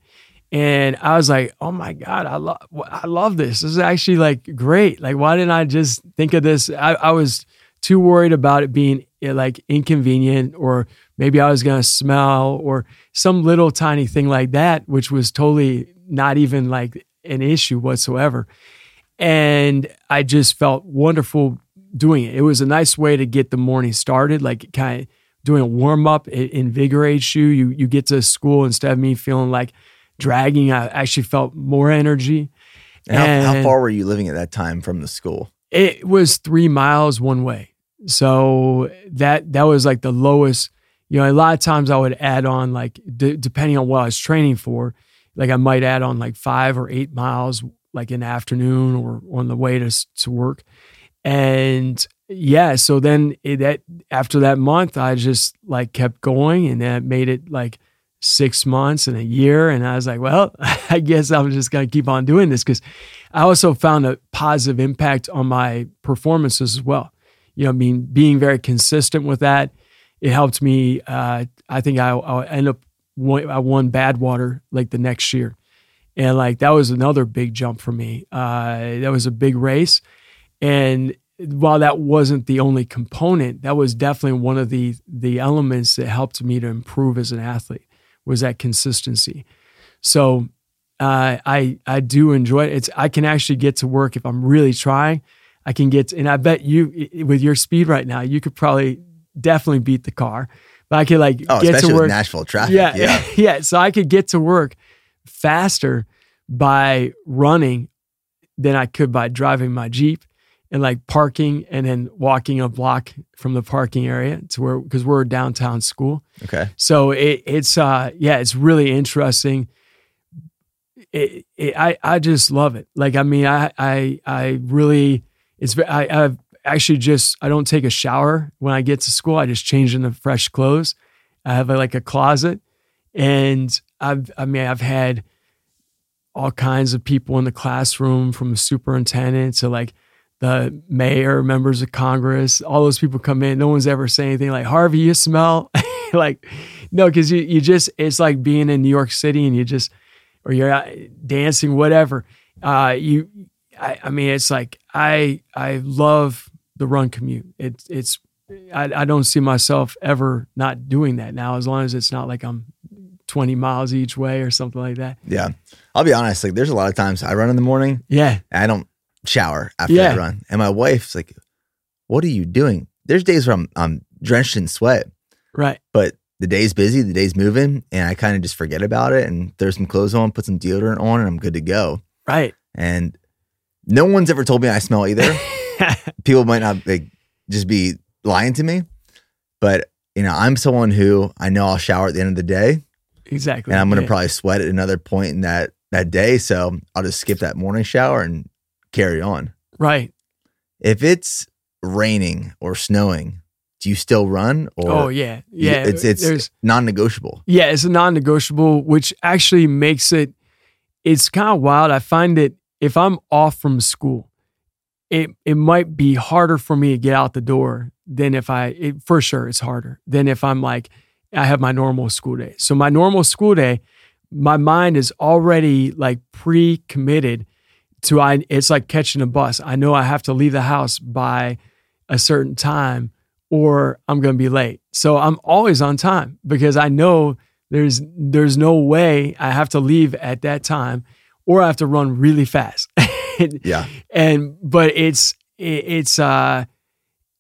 and I was like, oh my god, I love I love this. This is actually like great. Like, why didn't I just think of this? I, I was too worried about it being eh, like inconvenient or maybe I was gonna smell or some little tiny thing like that, which was totally not even like an issue whatsoever. And I just felt wonderful doing it. It was a nice way to get the morning started, like kind of doing a warm up. It invigorates you. You you get to school instead of me feeling like dragging. I actually felt more energy. And and how, how far were you living at that time from the school? It was three miles one way. So that that was like the lowest. You know, a lot of times I would add on like d- depending on what I was training for, like I might add on like five or eight miles like in the afternoon or on the way to to work. And yeah, so then it, that after that month, I just like kept going, and that made it like six months and a year. And I was like, well, [laughs] I guess I'm just gonna keep on doing this because I also found a positive impact on my performances as well. You know, I mean, being very consistent with that, it helped me. Uh, I think I, I end up I won Badwater like the next year, and like that was another big jump for me. Uh, that was a big race, and while that wasn't the only component, that was definitely one of the the elements that helped me to improve as an athlete was that consistency. So uh, I I do enjoy it. It's I can actually get to work if I'm really trying. I can get to, and I bet you with your speed right now, you could probably definitely beat the car. But I could like oh, get to work. Nashville traffic. Yeah, [laughs] yeah, yeah. So I could get to work faster by running than I could by driving my Jeep and like parking and then walking a block from the parking area to where because we're a downtown school. Okay. So it, it's uh yeah, it's really interesting. It, it, I I just love it. Like I mean I I I really it's I I've actually just I don't take a shower when I get to school. I just change into fresh clothes. I have a, like a closet and I've I mean I've had all kinds of people in the classroom from the superintendent to like the mayor, members of Congress, all those people come in. No one's ever saying anything like, Harvey, you smell [laughs] like, no, because you, you just, it's like being in New York City and you just, or you're dancing, whatever. Uh, you, I, I mean, it's like, I, I love the run commute. It's, it's I, I don't see myself ever not doing that now, as long as it's not like I'm 20 miles each way or something like that. Yeah. I'll be honest, like there's a lot of times I run in the morning Yeah. I don't shower after Yeah. I run. And my wife's like, What are you doing? There's days where I'm I'm drenched in sweat, Right. but the day's busy, the day's moving, and I kind of just forget about it and throw some clothes on, put some deodorant on, and I'm good to go. Right. And no one's ever told me I smell either. [laughs] People might not like just be lying to me, but you know, I'm someone who I know I'll shower at the end of the day exactly. and I'm gonna Yeah. probably sweat at another point in that that day. So I'll just skip that morning shower and carry on. Right. If it's raining or snowing, do you still run or oh yeah. Yeah. it's it's There's non-negotiable? Yeah, it's a non-negotiable, which actually makes it. It's kind of wild. I find that if I'm off from school, it it might be harder for me to get out the door than if I. It, for sure, it's harder than if I'm like I have my normal school day. So my normal school day, my mind is already like pre-committed to I. It's like catching a bus. I know I have to leave the house by a certain time or I'm going to be late. So I'm always on time because I know there's there's no way I have to leave at that time or I have to run really fast. [laughs] Yeah. and but it's it, it's uh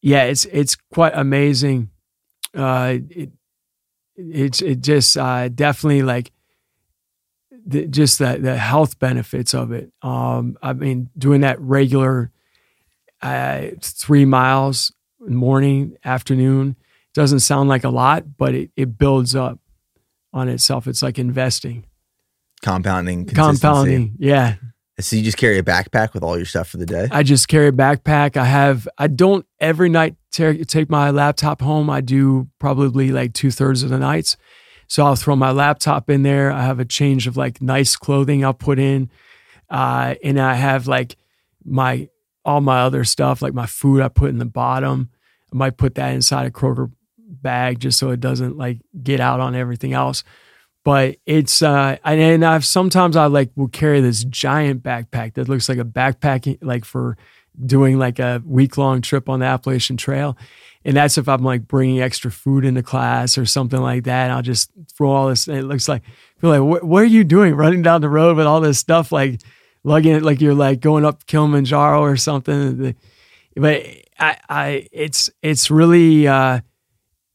yeah, it's it's quite amazing. Uh it it's it just uh definitely like the, just the the health benefits of it. Um I mean doing that regular uh 3 miles morning, afternoon. Doesn't sound like a lot, but it, it builds up on itself. It's like investing, Compounding, consistency. compounding. Yeah. So you just carry a backpack with all your stuff for the day. I just carry a backpack. I have, I don't every night ta- take my laptop home. I do probably like two thirds of the nights. So I'll throw my laptop in there. I have a change of like nice clothing I'll put in. Uh, and I have like my, all my other stuff, like my food I put in the bottom. I might put that inside a Kroger bag just so it doesn't like get out on everything else. But it's uh and, I've sometimes I like will carry this giant backpack that looks like a backpack like for doing like a week long trip on the Appalachian Trail. And that's if I'm like bringing extra food into class or something like that. And I'll just throw all this. And it looks like, feel like, what, what are you doing running down the road with all this stuff? Like lugging it like you're like going up Kilimanjaro or something. But I, I, it's, it's really, uh,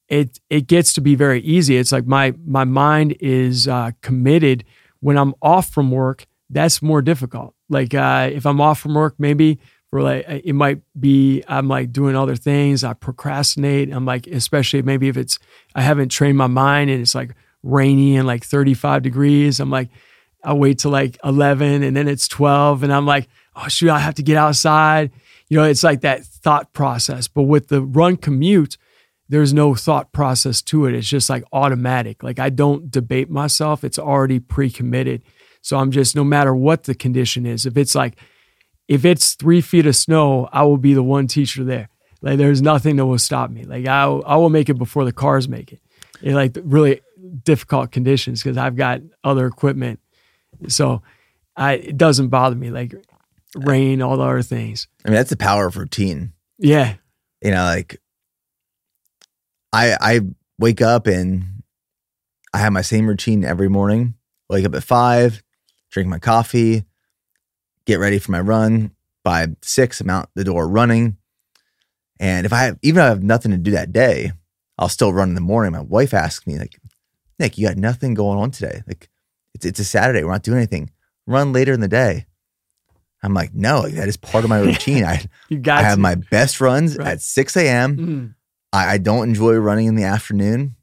it, it gets to be very easy. It's like my, my mind is uh, committed when I'm off from work. That's more difficult. Like uh, if I'm off from work, maybe for like it might be I'm like doing other things. I procrastinate. I'm like, especially maybe if it's I haven't trained my mind and it's like rainy and like 35 degrees. I'm like, I'll wait till like 11 and then it's 12 and I'm like, oh shoot, I have to get outside. You know, it's like that thought process. But with the run commute, there's no thought process to it. It's just like automatic. Like I don't debate myself. It's already pre-committed. So I'm just no matter what the condition is. If it's like if it's three feet of snow, I will be the one teacher there. Like there's nothing that will stop me. Like I will, I will make it before the cars make it. In like really difficult conditions because I've got other equipment. So I it doesn't bother me. Like rain, all the other things. I mean, that's the power of routine. Yeah. You know, like I I wake up and I have my same routine every morning. Wake up at five, drink my coffee, get ready for my run. By six, I'm out the door running. And if I have even if I have nothing to do that day, I'll still run in the morning. My wife asks me, like, Nick, you got nothing going on today. Like it's it's a Saturday. We're not doing anything. Run later in the day. I'm like, no, that is part of my [laughs] routine. I You got I have to. my best runs Right. at 6 a.m. Mm. I, I don't enjoy running in the afternoon.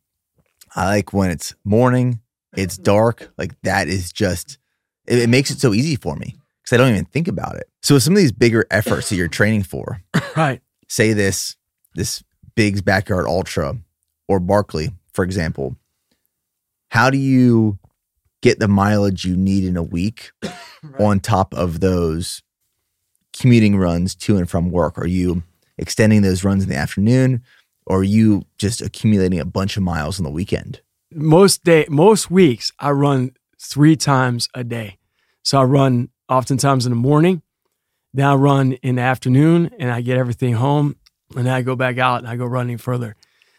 I like when it's morning, it's mm-hmm. dark. Like that is just, it, it makes it so easy for me because I don't even think about it. So with some of these bigger efforts that you're training for, [coughs] right. say this, this Big's Backyard Ultra or Barkley, for example, how do you get the mileage you need in a week [coughs] on top of those commuting runs to and from work? Are you extending those runs in the afternoon or are you just accumulating a bunch of miles on the weekend? most day most weeks I run three times a day. So I run oftentimes in the morning, then I run in the afternoon and I get everything home and then I go back out and I go running further.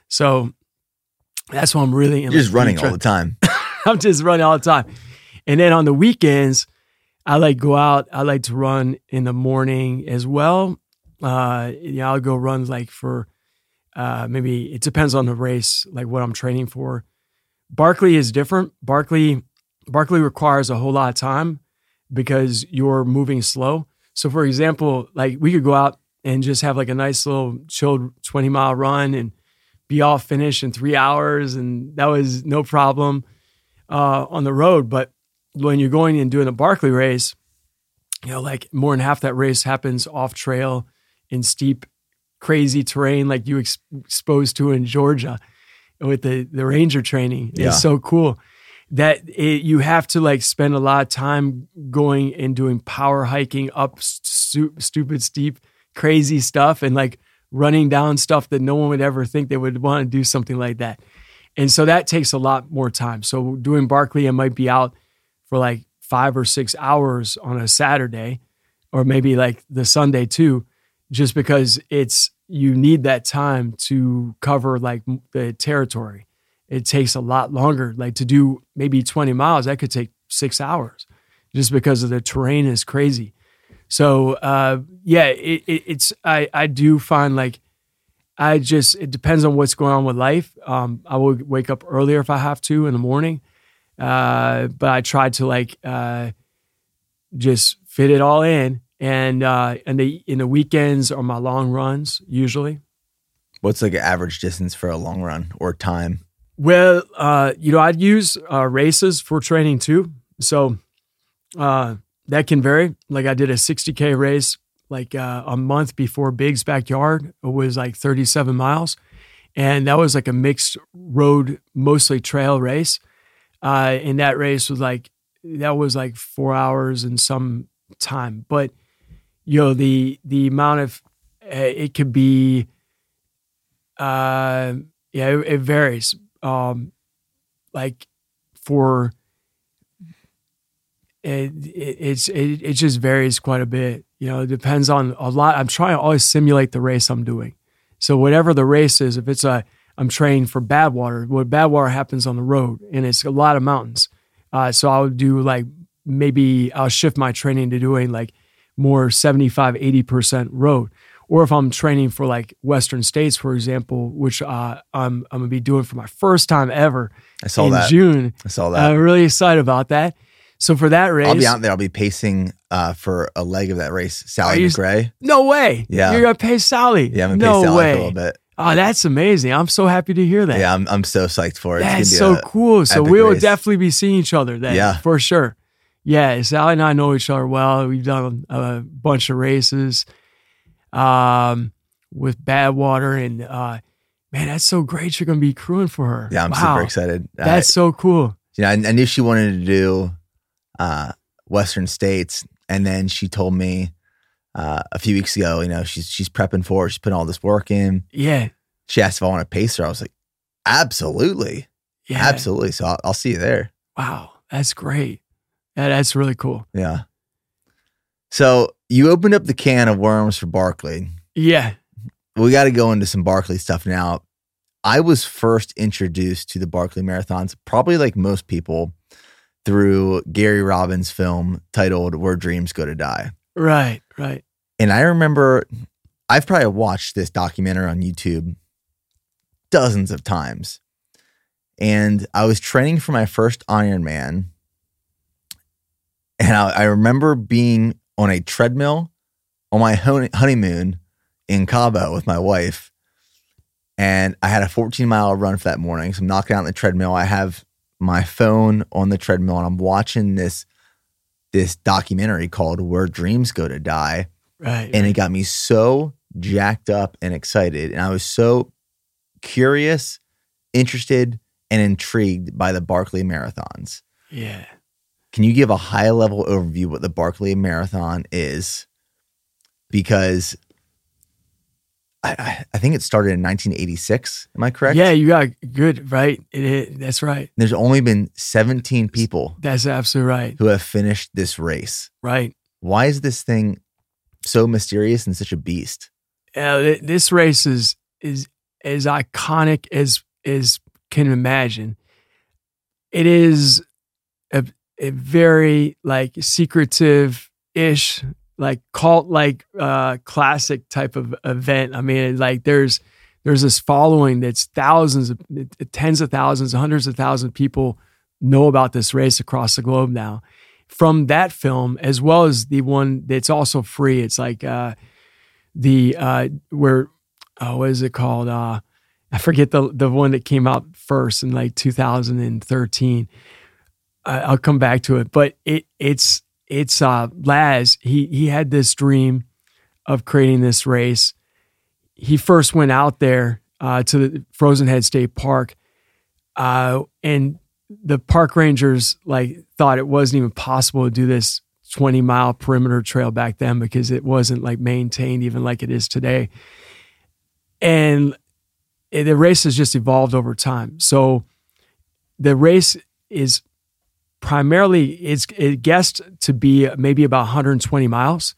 So that's why I'm really You're just running all the time. [laughs] I'm just running all the time. And then on the weekends, I like go out. I like to run in the morning as well. Uh, know, I'll go run like for uh, maybe it depends on the race, like what I'm training for. Barkley is different. Barkley Barkley requires a whole lot of time because you're moving slow. So, for example, like we could go out and just have like a nice little chilled 20 mile run and be all finished in three hours, and that was no problem uh, on the road. But when you're going and doing a Barkley race, you know, like more than half that race happens off trail in steep, crazy terrain like you ex- exposed to in Georgia with the the ranger training. Yeah. It's so cool that it, you have to like spend a lot of time going and doing power hiking up stu- stupid steep crazy stuff and like running down stuff that no one would ever think they would want to do something like that and so that takes a lot more time so doing barkley i might be out for like five or six hours on a saturday or maybe like the sunday too just because it's you need that time to cover like the territory it takes a lot longer. Like to do maybe 20 miles, that could take six hours just because of the terrain is crazy. So uh, yeah, it, it, it's I I do find like I just it depends on what's going on with life. Um, I will wake up earlier if I have to in the morning, uh, but I try to like uh, just fit it all in. And uh, and the in the weekends are my long runs usually. What's like an average distance for a long run or time? Well, uh, you know, I'd use uh, races for training too. So uh, that can vary. Like I did a 60K race like uh, a month before Big's backyard. It was like 37 miles. And that was like a mixed road, mostly trail race. Uh, and that race was like, that was like four hours and some time. But, you know, the, the amount of, uh, it could be, uh, yeah, it, it varies um, like for it, it it's it, it just varies quite a bit. You know, it depends on a lot. I'm trying to always simulate the race I'm doing. So whatever the race is, if it's a I'm training for Badwater, what Badwater happens on the road, and it's a lot of mountains. Uh, so I'll do like maybe I'll shift my training to doing like more 75, 80% road or if I'm training for like Western States, for example, which uh, I'm I'm gonna be doing for my first time ever I saw in that. June. I saw that. I'm really excited about that. So for that race, I'll be out there. I'll be pacing uh, for a leg of that race. Sally you- McRae. no way. Yeah. you're gonna pay Sally. Yeah, I'm gonna no pace Sally way. for a little bit. Oh, that's amazing. I'm so happy to hear that. Yeah, I'm, I'm so psyched for it. That's so cool. So we will race. definitely be seeing each other then. Yeah. for sure. Yeah, Sally and I know each other well. We've done a bunch of races um, with Badwater, and uh, man, that's so great. You're going to be crewing for her. Yeah, I'm Wow. super excited. That's so cool. you know, I, I knew she wanted to do uh, Western States, and then she told me uh, a few weeks ago, you know, she's she's prepping for it. She's putting all this work in. Yeah, She asked if I want to pace her. I was like, absolutely, yeah, absolutely. So I'll, I'll see you there. Wow, that's great. Yeah, that's really cool. Yeah. So you opened up the can of worms for Barkley. Yeah, We got to go into some Barkley stuff now. I was first introduced to the Barkley marathons, probably like most people, through Gary Robbins' film titled Where Dreams Go to Die. right, right. And I remember I've probably watched this documentary on YouTube dozens of times. And I was training for my first Ironman. And I, I remember being on a treadmill on my honeymoon in Cabo with my wife. And I had a 14 mile run for that morning. So I'm knocking out on the treadmill. I have my phone on the treadmill and I'm watching this this documentary called Where Dreams Go to Die Right. and it got me so jacked up and excited and i was so curious interested and intrigued by the barkley marathons yeah. Can you give a high level overview what the barkley marathon is because I, I, I think it started in 1986 am i correct Yeah, you got good, right? It, it, that's right. there's only been 17 people That's absolutely right. who have finished this race Right. why is this thing so mysterious and such a beast uh, th- this race is is as iconic as as can imagine. It is a, very like secretive ish, like cult like uh, classic type of event. I mean, like there's there's this following that's thousands of tens of thousands, hundreds of thousands of people know about this race across the globe now. From that film, as well as the one that's also free. It's like uh, the uh, where oh, what is it called? Uh, I forget the the one that came out first in like 2013. I'll come back to it, but it it's it's uh, Laz. He he had this dream of creating this race. He first went out there uh, to the Frozen Head State Park, uh, and the park rangers like thought it wasn't even possible to do this 20 mile perimeter trail back then because it wasn't like maintained even like it is today. And the race has just evolved over time. So the race is primarily it's it guessed to be maybe about 120 miles,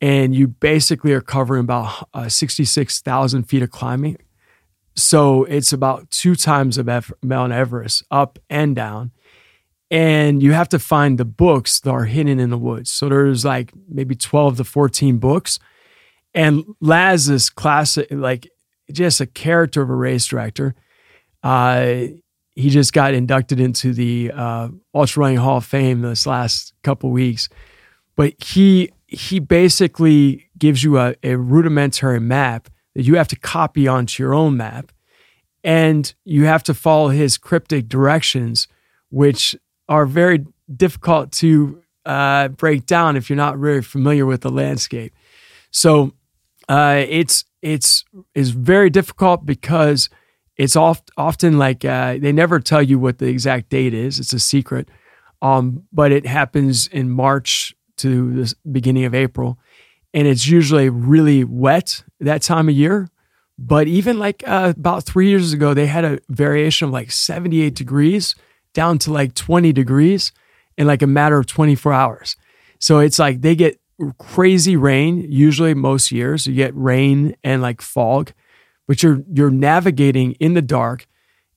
and you basically are covering about uh, 66,000 feet of climbing. So it's about two times of Mount Everest, up and down. And you have to find the books that are hidden in the woods. So there's like maybe 12 to 14 books. And Laz is classic, like just a character of a race director. Uh, he just got inducted into the uh, Ultra Running Hall of Fame this last couple weeks. But he he basically gives you a, a rudimentary map that you have to copy onto your own map, and you have to follow his cryptic directions, which are very difficult to uh, break down if you're not really familiar with the landscape. So uh, it's it's is very difficult because it's oft, often like uh, they never tell you what the exact date is. It's a secret, um, but it happens in March to the beginning of April, and it's usually really wet that time of year. But even like uh, about three years ago, they had a variation of like 78 degrees down to like 20 degrees in like a matter of 24 hours. So it's like they get crazy rain, usually most years. You get rain and like fog, but you're you're navigating in the dark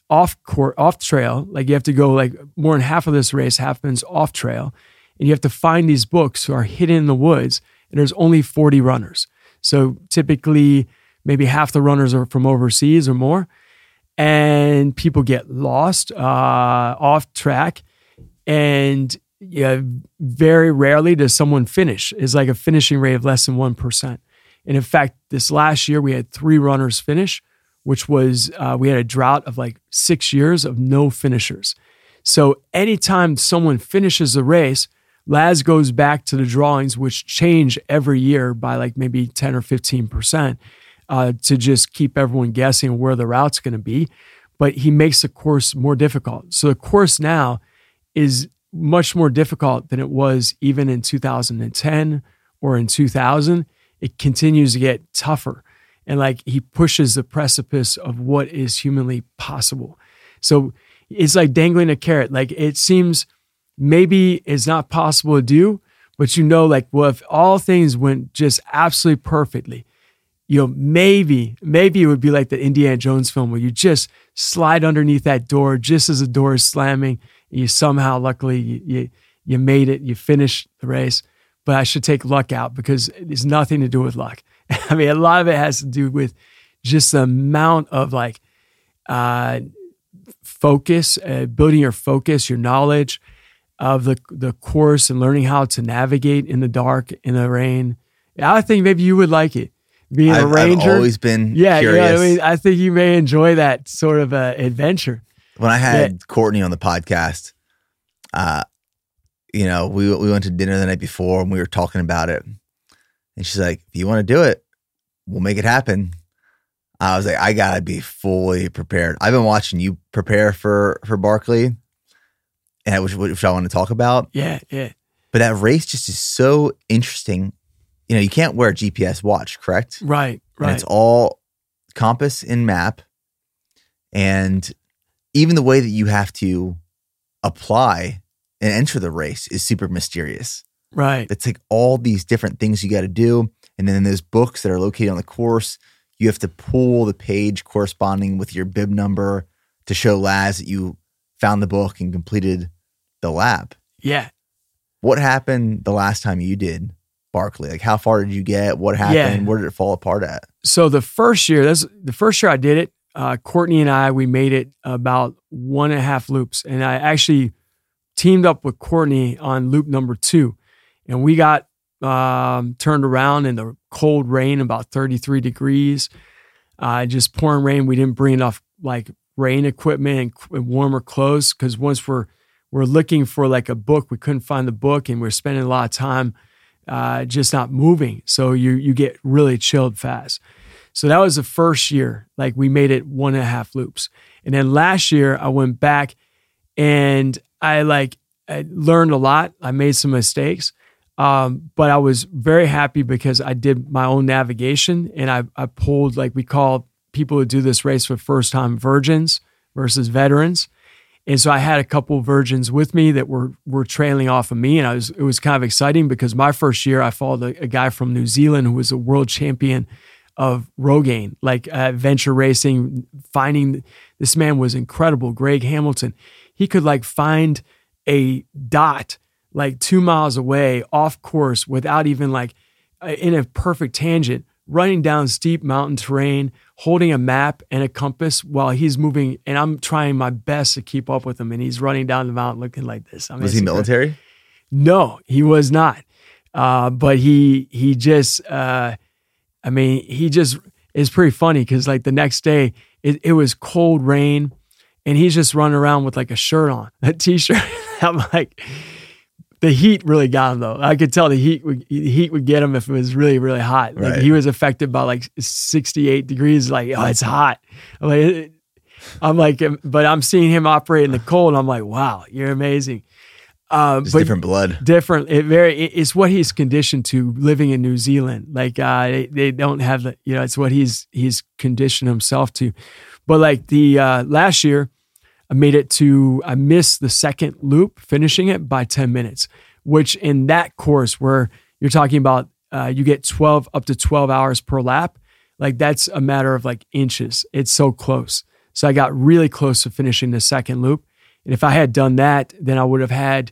off court off trail. Like you have to go like more than half of this race happens off trail. And you have to find these books who are hidden in the woods, and there's only 40 runners. So typically maybe half the runners are from overseas or more. And people get lost uh, off track. And yeah, very rarely does someone finish. It's like a finishing rate of less than 1%. And in fact, this last year we had three runners finish, which was, uh, we had a drought of like six years of no finishers. So anytime someone finishes the race, Laz goes back to the drawings, which change every year by like maybe 10 or 15% uh, to just keep everyone guessing where the route's going to be. But he makes the course more difficult. So the course now is much more difficult than it was even in 2010 or in 2000. It continues to get tougher. And like he pushes the precipice of what is humanly possible. So it's like dangling a carrot. Like it seems maybe it's not possible to do, but you know, like, well, if all things went just absolutely perfectly, you know, maybe, maybe it would be like the Indiana Jones film where you just slide underneath that door just as the door is slamming And you somehow, luckily, you, you, you made it, you finished the race. But I should take luck out because it's nothing to do with luck. [laughs] I mean, a lot of it has to do with just the amount of like uh, focus, uh, building your focus, your knowledge of the the course, and learning how to navigate in the dark, in the rain. I think maybe you would like it. Being I've, a ranger, I've always been yeah, curious. yeah. I mean, I think you may enjoy that sort of uh, adventure. When I had yeah. Courtney on the podcast, uh, you know, we we went to dinner the night before and we were talking about it, and she's like, "If you want to do it, we'll make it happen." I was like, "I gotta be fully prepared." I've been watching you prepare for for Barkley, and which which I want to talk about. Yeah, yeah. But that race just is so interesting. You know, you can't wear a GPS watch, correct? Right, right. And it's all compass and map, and even the way that you have to apply and enter the race is super mysterious. Right. It's like all these different things you got to do. And then those books that are located on the course, you have to pull the page corresponding with your bib number to show Laz that you found the book and completed the lap. Yeah. What happened the last time you did Barkley? Like how far did you get? What happened? Yeah. Where did it fall apart at? So the first year, that's the first year I did it. Uh, Courtney and I, we made it about one and a half loops, and I actually teamed up with Courtney on loop number two, and we got um, turned around in the cold rain, about 33 degrees, uh, just pouring rain. We didn't bring enough like rain equipment and, and warmer clothes because once we're we're looking for like a book, we couldn't find the book, and we're spending a lot of time uh, just not moving. So you you get really chilled fast. So that was the first year. Like we made it one and a half loops, and then last year I went back and I like I learned a lot. I made some mistakes, um, but I was very happy because I did my own navigation and I I pulled like we call people who do this race for first time virgins versus veterans. And so I had a couple virgins with me that were were trailing off of me, and I was it was kind of exciting because my first year I followed a, a guy from New Zealand who was a world champion of Rogaine, like uh, venture racing. Finding this man was incredible. Greg Hamilton, he could like find a dot like two miles away off course without even like uh, in a perfect tangent, running down steep mountain terrain, holding a map and a compass while he's moving. And I'm trying my best to keep up with him. And he's running down the mountain looking like this. I mean, Was he military? No, he was not. Uh, but he he just uh, I mean he just is pretty funny because like the next day it, it was cold rain and he's just running around with like a shirt on a t-shirt. [laughs] I'm like the heat really got him though. I could tell the heat would the heat would get him if it was really really hot. Like Right. he was affected by like 68 degrees. Like oh it's hot. I'm like I'm like but I'm seeing him operate in the cold. I'm like wow you're amazing. Uh, but different blood. different. It very. it- It's what he's conditioned to living in New Zealand. Like uh, they, they don't have the. You know, it's what he's he's conditioned himself to. But like the uh, last year, I made it to. I missed the second loop, finishing it by ten minutes. Which in that course where you're talking about, uh, you get twelve up to twelve hours per lap. Like that's a matter of like inches. It's so close. So I got really close to finishing the second loop. And if I had done that, then I would have had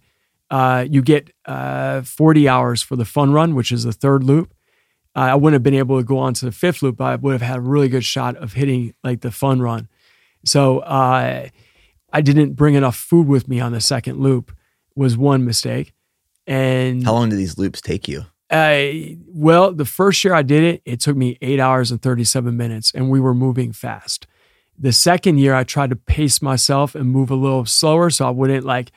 uh, you get uh, 40 hours for the fun run, which is the third loop. Uh, I wouldn't have been able to go on to the fifth loop, but I would have had a really good shot of hitting like the fun run. So uh, I didn't bring enough food with me on the second loop was one mistake. And How long do these loops take you? uh, well, the first year I did it, it took me eight hours and 37 minutes, and we were moving fast. The second year, I tried to pace myself and move a little slower so I wouldn't like,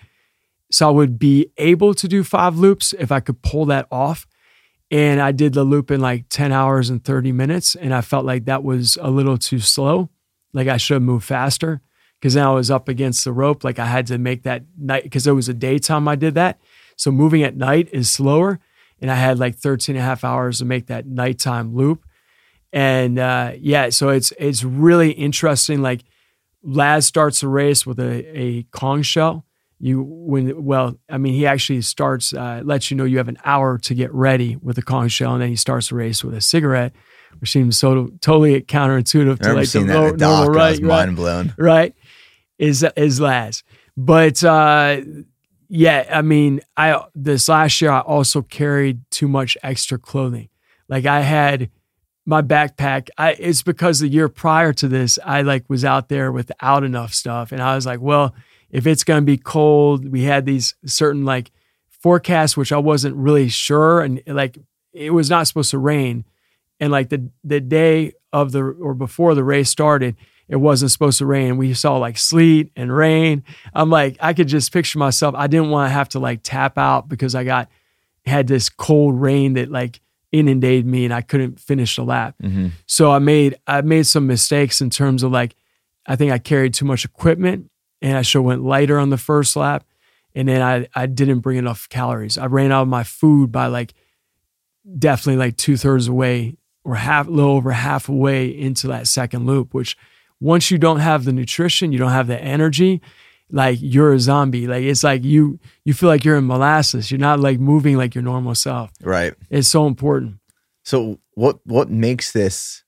so I would be able to do five loops if I could pull that off. And I did the loop in like 10 hours and 30 minutes, and I felt like that was a little too slow. Like I should have moved faster because then I was up against the rope. Like I had to make that night because it was a daytime I did that. So moving at night is slower and I had like 13 and a half hours to make that nighttime loop. And uh, yeah, so it's it's really interesting. Like Laz starts the race with a, a conch shell. You when well, I mean, he actually starts uh, lets you know you have an hour to get ready with a conch shell, and then he starts the race with a cigarette, which seems so totally counterintuitive to like the that nor- in the doc. normal and I right, was right mind blown. right is is Laz. But uh yeah, I mean, I this last year I also carried too much extra clothing. Like I had my backpack. I it's because the year prior to this, I like was out there without enough stuff. And I was like, well, if it's gonna be cold, we had these certain like forecasts, which I wasn't really sure. And like it was not supposed to rain. And like the the day of the or before the race started, it wasn't supposed to rain. We saw like sleet and rain. I'm like, I could just picture myself. I didn't want to have to like tap out because I got had this cold rain that like inundated me and I couldn't finish the lap. Mhm. So I made I made some mistakes in terms of like I think I carried too much equipment and I should have went lighter on the first lap. And then I I didn't bring enough calories. I ran out of my food by like definitely like two thirds away or half a little over half away into that second loop, which once you don't have the nutrition, you don't have the energy, like you're a zombie. Like it's like you you feel like you're in molasses. You're not like moving like your normal self. Right. It's so important. So what what makes this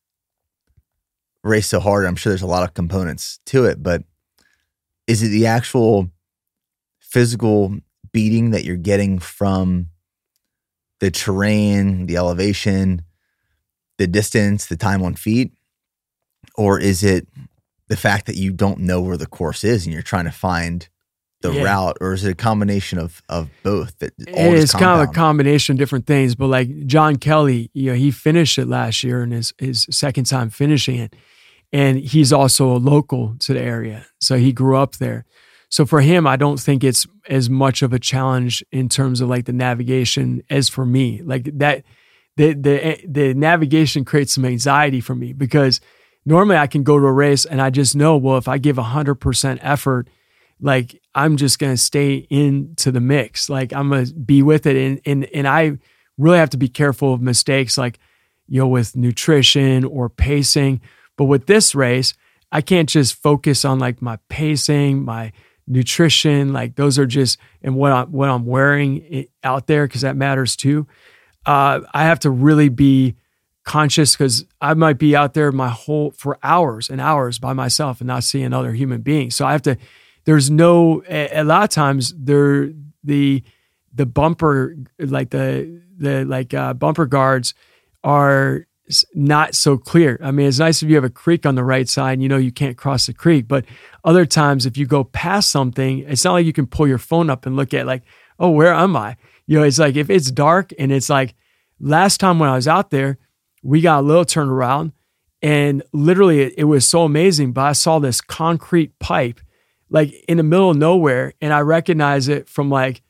race so hard? I'm sure there's a lot of components to it, but is it the actual physical beating that you're getting from the terrain, the elevation, the distance, the time on feet? Or is it the fact that you don't know where the course is and you're trying to find the Yeah. route, or is it a combination of of both? That all It kind of a combination of different things, but like John Kelly, you know, he finished it last year and his his second time finishing it. And he's also a local to the area. So he grew up there. So for him, I don't think it's as much of a challenge in terms of like the navigation as for me. Like that the the eh, the navigation creates some anxiety for me because normally I can go to a race and I just know, well, if I give 100% effort, like I'm just going to stay into the mix. Like I'm going to be with it. And, and, and I really have to be careful of mistakes like, you know, with nutrition or pacing. But with this race, I can't just focus on like my pacing, my nutrition, like those are just, and what I'm, what I'm wearing out there, because that matters too. Uh, I have to really be conscious because I might be out there my whole for hours and hours by myself and not see another human being. So I have to. There's no a, a lot of times there the the bumper like the the like uh, bumper guards are not so clear. I mean, it's nice if you have a creek on the right side and you know you can't cross the creek, but other times if you go past something, it's not like you can pull your phone up and look at like, oh, where am I? You know, it's like if it's dark and it's like last time when I was out there, we got a little turned around and literally it, it was so amazing. But I saw this concrete pipe like in the middle of nowhere and I recognized it from like,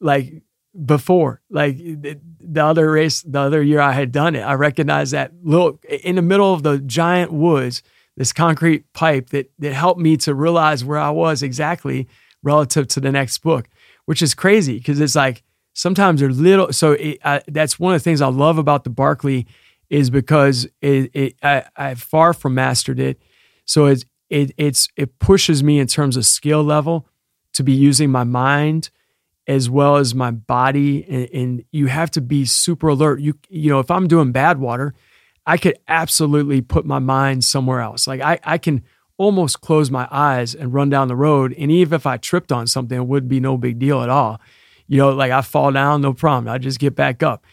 like before, like the, the other race, the other year I had done it. I recognized that little in the middle of the giant woods, this concrete pipe that, that helped me to realize where I was exactly relative to the next book, which is crazy because it's like sometimes they're little. So it, I, that's one of the things I love about the Barkley is because it, it I, I far from mastered it. So it's it it's it pushes me in terms of skill level to be using my mind as well as my body and, and you have to be super alert. You you know if I'm doing Badwater, I could absolutely put my mind somewhere else. Like I I can almost close my eyes and run down the road and even if I tripped on something it would be no big deal at all. You know like I fall down no problem. I just get back up.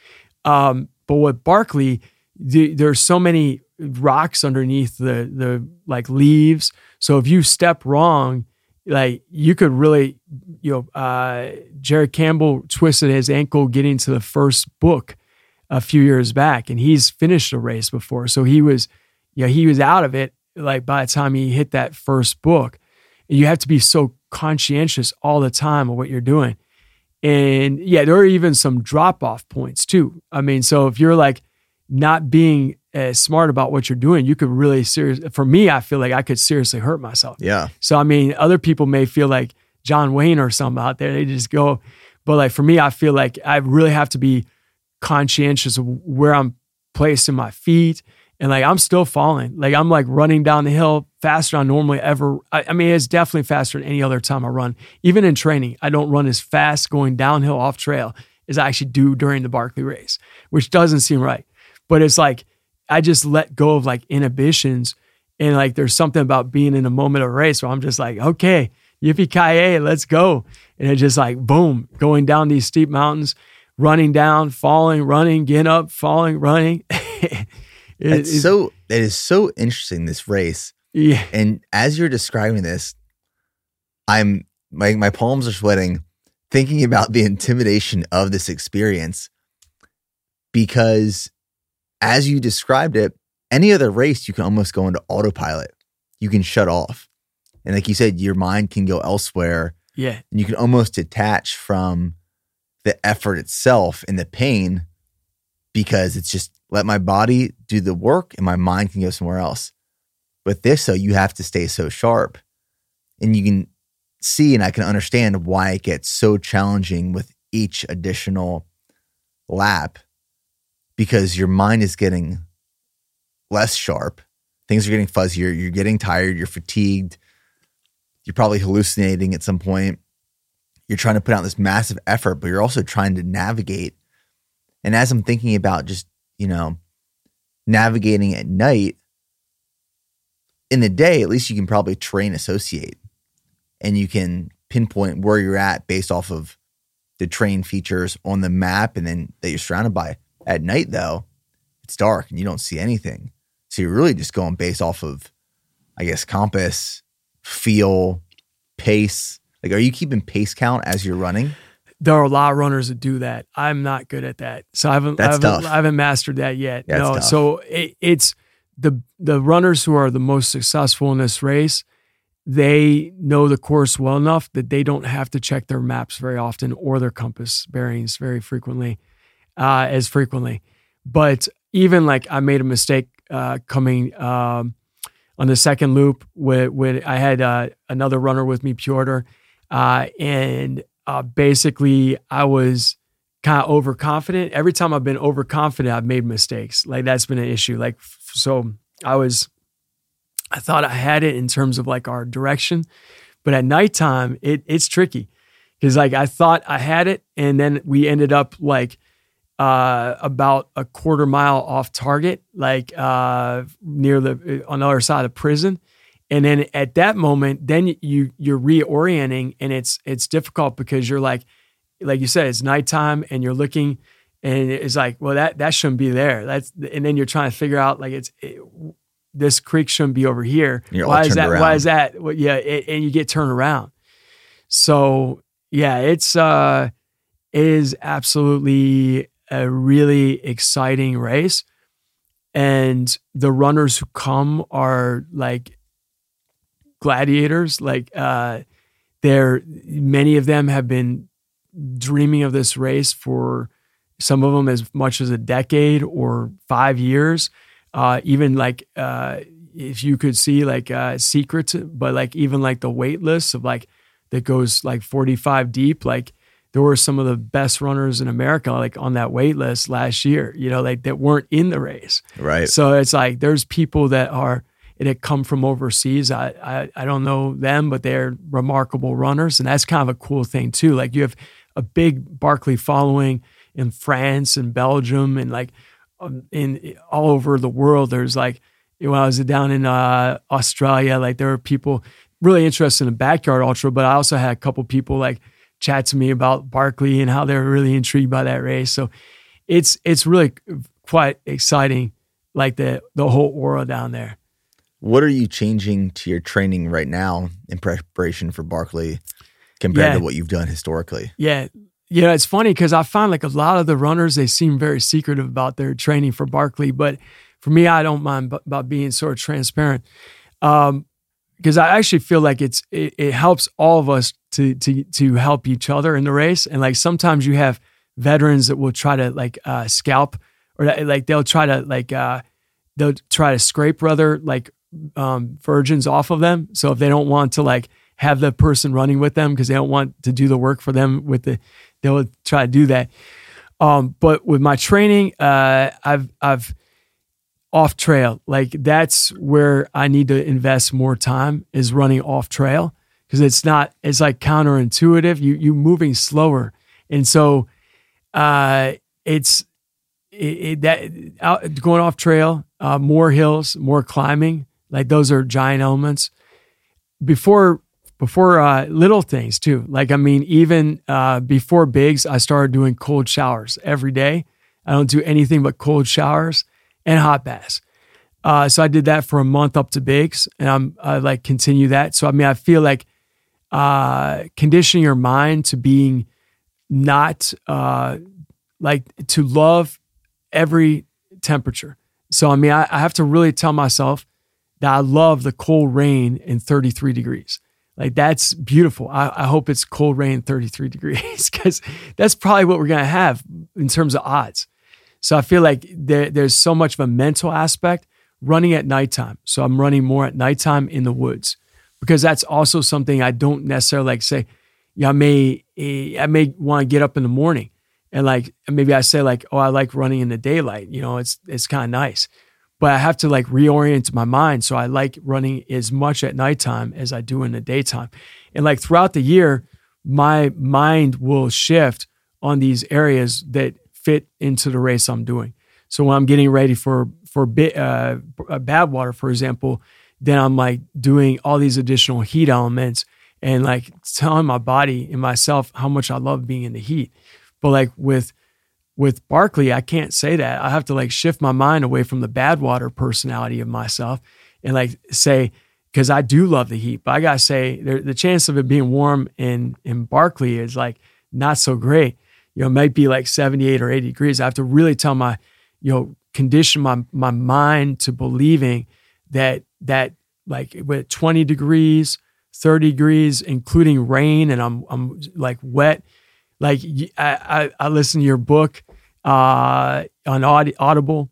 Um, but with Barkley, the, there's so many rocks underneath the the like leaves. So if you step wrong, like you could really, you know, uh, Jared Campbell twisted his ankle getting to the first book a few years back, and he's finished a race before. So he was, yeah, he was out of it like by the time he hit that first book. And you have to be so conscientious all the time of what you're doing. And yeah, there are even some drop off points too. I mean, so if you're like not being as smart about what you're doing, you could really serious. For me, I feel like I could seriously hurt myself. Yeah. So I mean, other people may feel like John Wayne or something out there. They just go, but like for me, I feel like I really have to be conscientious of where I'm placing my feet. And like I'm still falling. Like I'm like running down the hill faster than I normally ever. I, I mean, it's definitely faster than any other time I run. Even in training, I don't run as fast going downhill off trail as I actually do during the Barkley race, which doesn't seem right. But it's like I just let go of like inhibitions. And like there's something about being in a moment of race where I'm just like, okay, yippee ki let's go. And it's just like boom, going down these steep mountains, running down, falling, running, getting up, falling, running. [laughs] It- It's it- so it is so interesting this race. yeah, And as you're describing this, I'm my my palms are sweating thinking about the intimidation of this experience because as you described it, any other race you can almost go into autopilot. You can shut off. And like you said, your mind can go elsewhere yeah, and you can almost detach from the effort itself and the pain because it's just let my body do the work and my mind can go somewhere else. With this, though, you have to stay so sharp. And you can see and I can understand why it gets so challenging with each additional lap because your mind is getting less sharp. Things are getting fuzzier. You're getting tired. You're fatigued. You're probably hallucinating at some point. You're trying to put out this massive effort, but you're also trying to navigate. And as I'm thinking about just you know, navigating at night, in the day, at least you can probably terrain associate and you can pinpoint where you're at based off of the terrain features on the map and then that you're surrounded by. At night, though, it's dark and you don't see anything. So you're really just going based off of, I guess, compass, feel, pace. Like, are you keeping pace count as you're running? There are a lot of runners that do that. I'm not good at that, so I haven't. That's I haven't, tough. I haven't mastered that yet. No, tough. so it, it's the the runners who are the most successful in this race. They know the course well enough that they don't have to check their maps very often or their compass bearings very frequently, uh, as frequently. But even like I made a mistake uh, coming um, on the second loop when, when I had uh, another runner with me, Piotr, uh, and uh, basically I was kind of overconfident. Every time I've been overconfident, I've made mistakes. Like that's been an issue. Like so, I was, I thought I had it in terms of like our direction, but at nighttime it it's tricky because like I thought I had it, and then we ended up like uh, about a quarter mile off target, like uh, near the on the other side of prison. And then at that moment, then you you're reorienting, and it's it's difficult because you're like, like you said, it's nighttime, and you're looking, and it's like, well, that that shouldn't be there. That's and then you're trying to figure out like it's it, this creek shouldn't be over here. You're all why is that? Why is that? Yeah, it, and you get turned around. So yeah, it's uh, it is absolutely a really exciting race, and the runners who come are like gladiators. Like uh, they're many of them have been dreaming of this race for some of them as much as a decade or five years. Uh, even like uh, if you could see like uh, secrets, but like even like the wait list of like that goes like 45 deep, like there were some of the best runners in America like on that wait list last year, you know, like that weren't in the race. Right. So it's like there's people that are that come from overseas. I, I I don't know them, but they're remarkable runners, and that's kind of a cool thing too. Like you have a big Barkley following in France and Belgium and like um, in all over the world. There's like when I was down in uh, Australia, like there were people really interested in backyard ultra, but I also had a couple people like chat to me about Barkley and how they're really intrigued by that race. So it's it's really quite exciting, like the the whole aura down there. What are you changing to your training right now in preparation for Barkley compared Yeah. to what you've done historically? Yeah. Yeah, it's funny because I find like a lot of the runners, they seem very secretive about their training for Barkley. But for me, I don't mind b- about being sort of transparent. Um, because I actually feel like it's it, it helps all of us to to to help each other in the race. And like sometimes you have veterans that will try to like uh, scalp or like they'll try to like uh, they'll try to scrape rather like um, virgins off of them. So if they don't want to like have the person running with them because they don't want to do the work for them with the, they'll try to do that. Um, but with my training, uh, I've I've off trail like that's where I need to invest more time is running off trail because it's not it's like counterintuitive. You you moving slower, and so uh, it's it, it, that out, going off trail, uh, more hills, more climbing. Like those are giant elements. Before before uh, little things too. Like I mean, even uh, before Big's, I started doing cold showers every day. I don't do anything but cold showers and hot baths. Uh, so I did that for a month up to Big's, and I'm I like continue that. So I mean, I feel like uh, conditioning your mind to being not uh, like to love every temperature. So I mean, I, I have to really tell myself that I love the cold rain in 33 degrees. Like that's beautiful. I, I hope it's cold rain 33 [laughs] degrees because that's probably what we're gonna have in terms of odds. So I feel like there, there's so much of a mental aspect running at nighttime. So I'm running more at nighttime in the woods because that's also something I don't necessarily like say. Yeah, I may eh, I may want to get up in the morning and like maybe I say like, oh, I like running in the daylight. You know, it's it's kind of nice, but I have to like reorient my mind. So I like running as much at nighttime as I do in the daytime, and like throughout the year, my mind will shift on these areas that fit into the race I'm doing. So when I'm getting ready for for bit, uh, Badwater, for example, then I'm like doing all these additional heat elements and like telling my body and myself how much I love being in the heat. But like with with Barkley, I can't say that. I have to like shift my mind away from the Badwater personality of myself and like say because I do love the heat, but I gotta say the chance of it being warm in in Barkley is like not so great. You know, it might be like 78 or 80 degrees. I have to really tell my, you know, condition my my mind to believing that that like with 20 degrees, 30 degrees, including rain, and I'm I'm like wet. Like I I, I listened to your book uh, on Audible,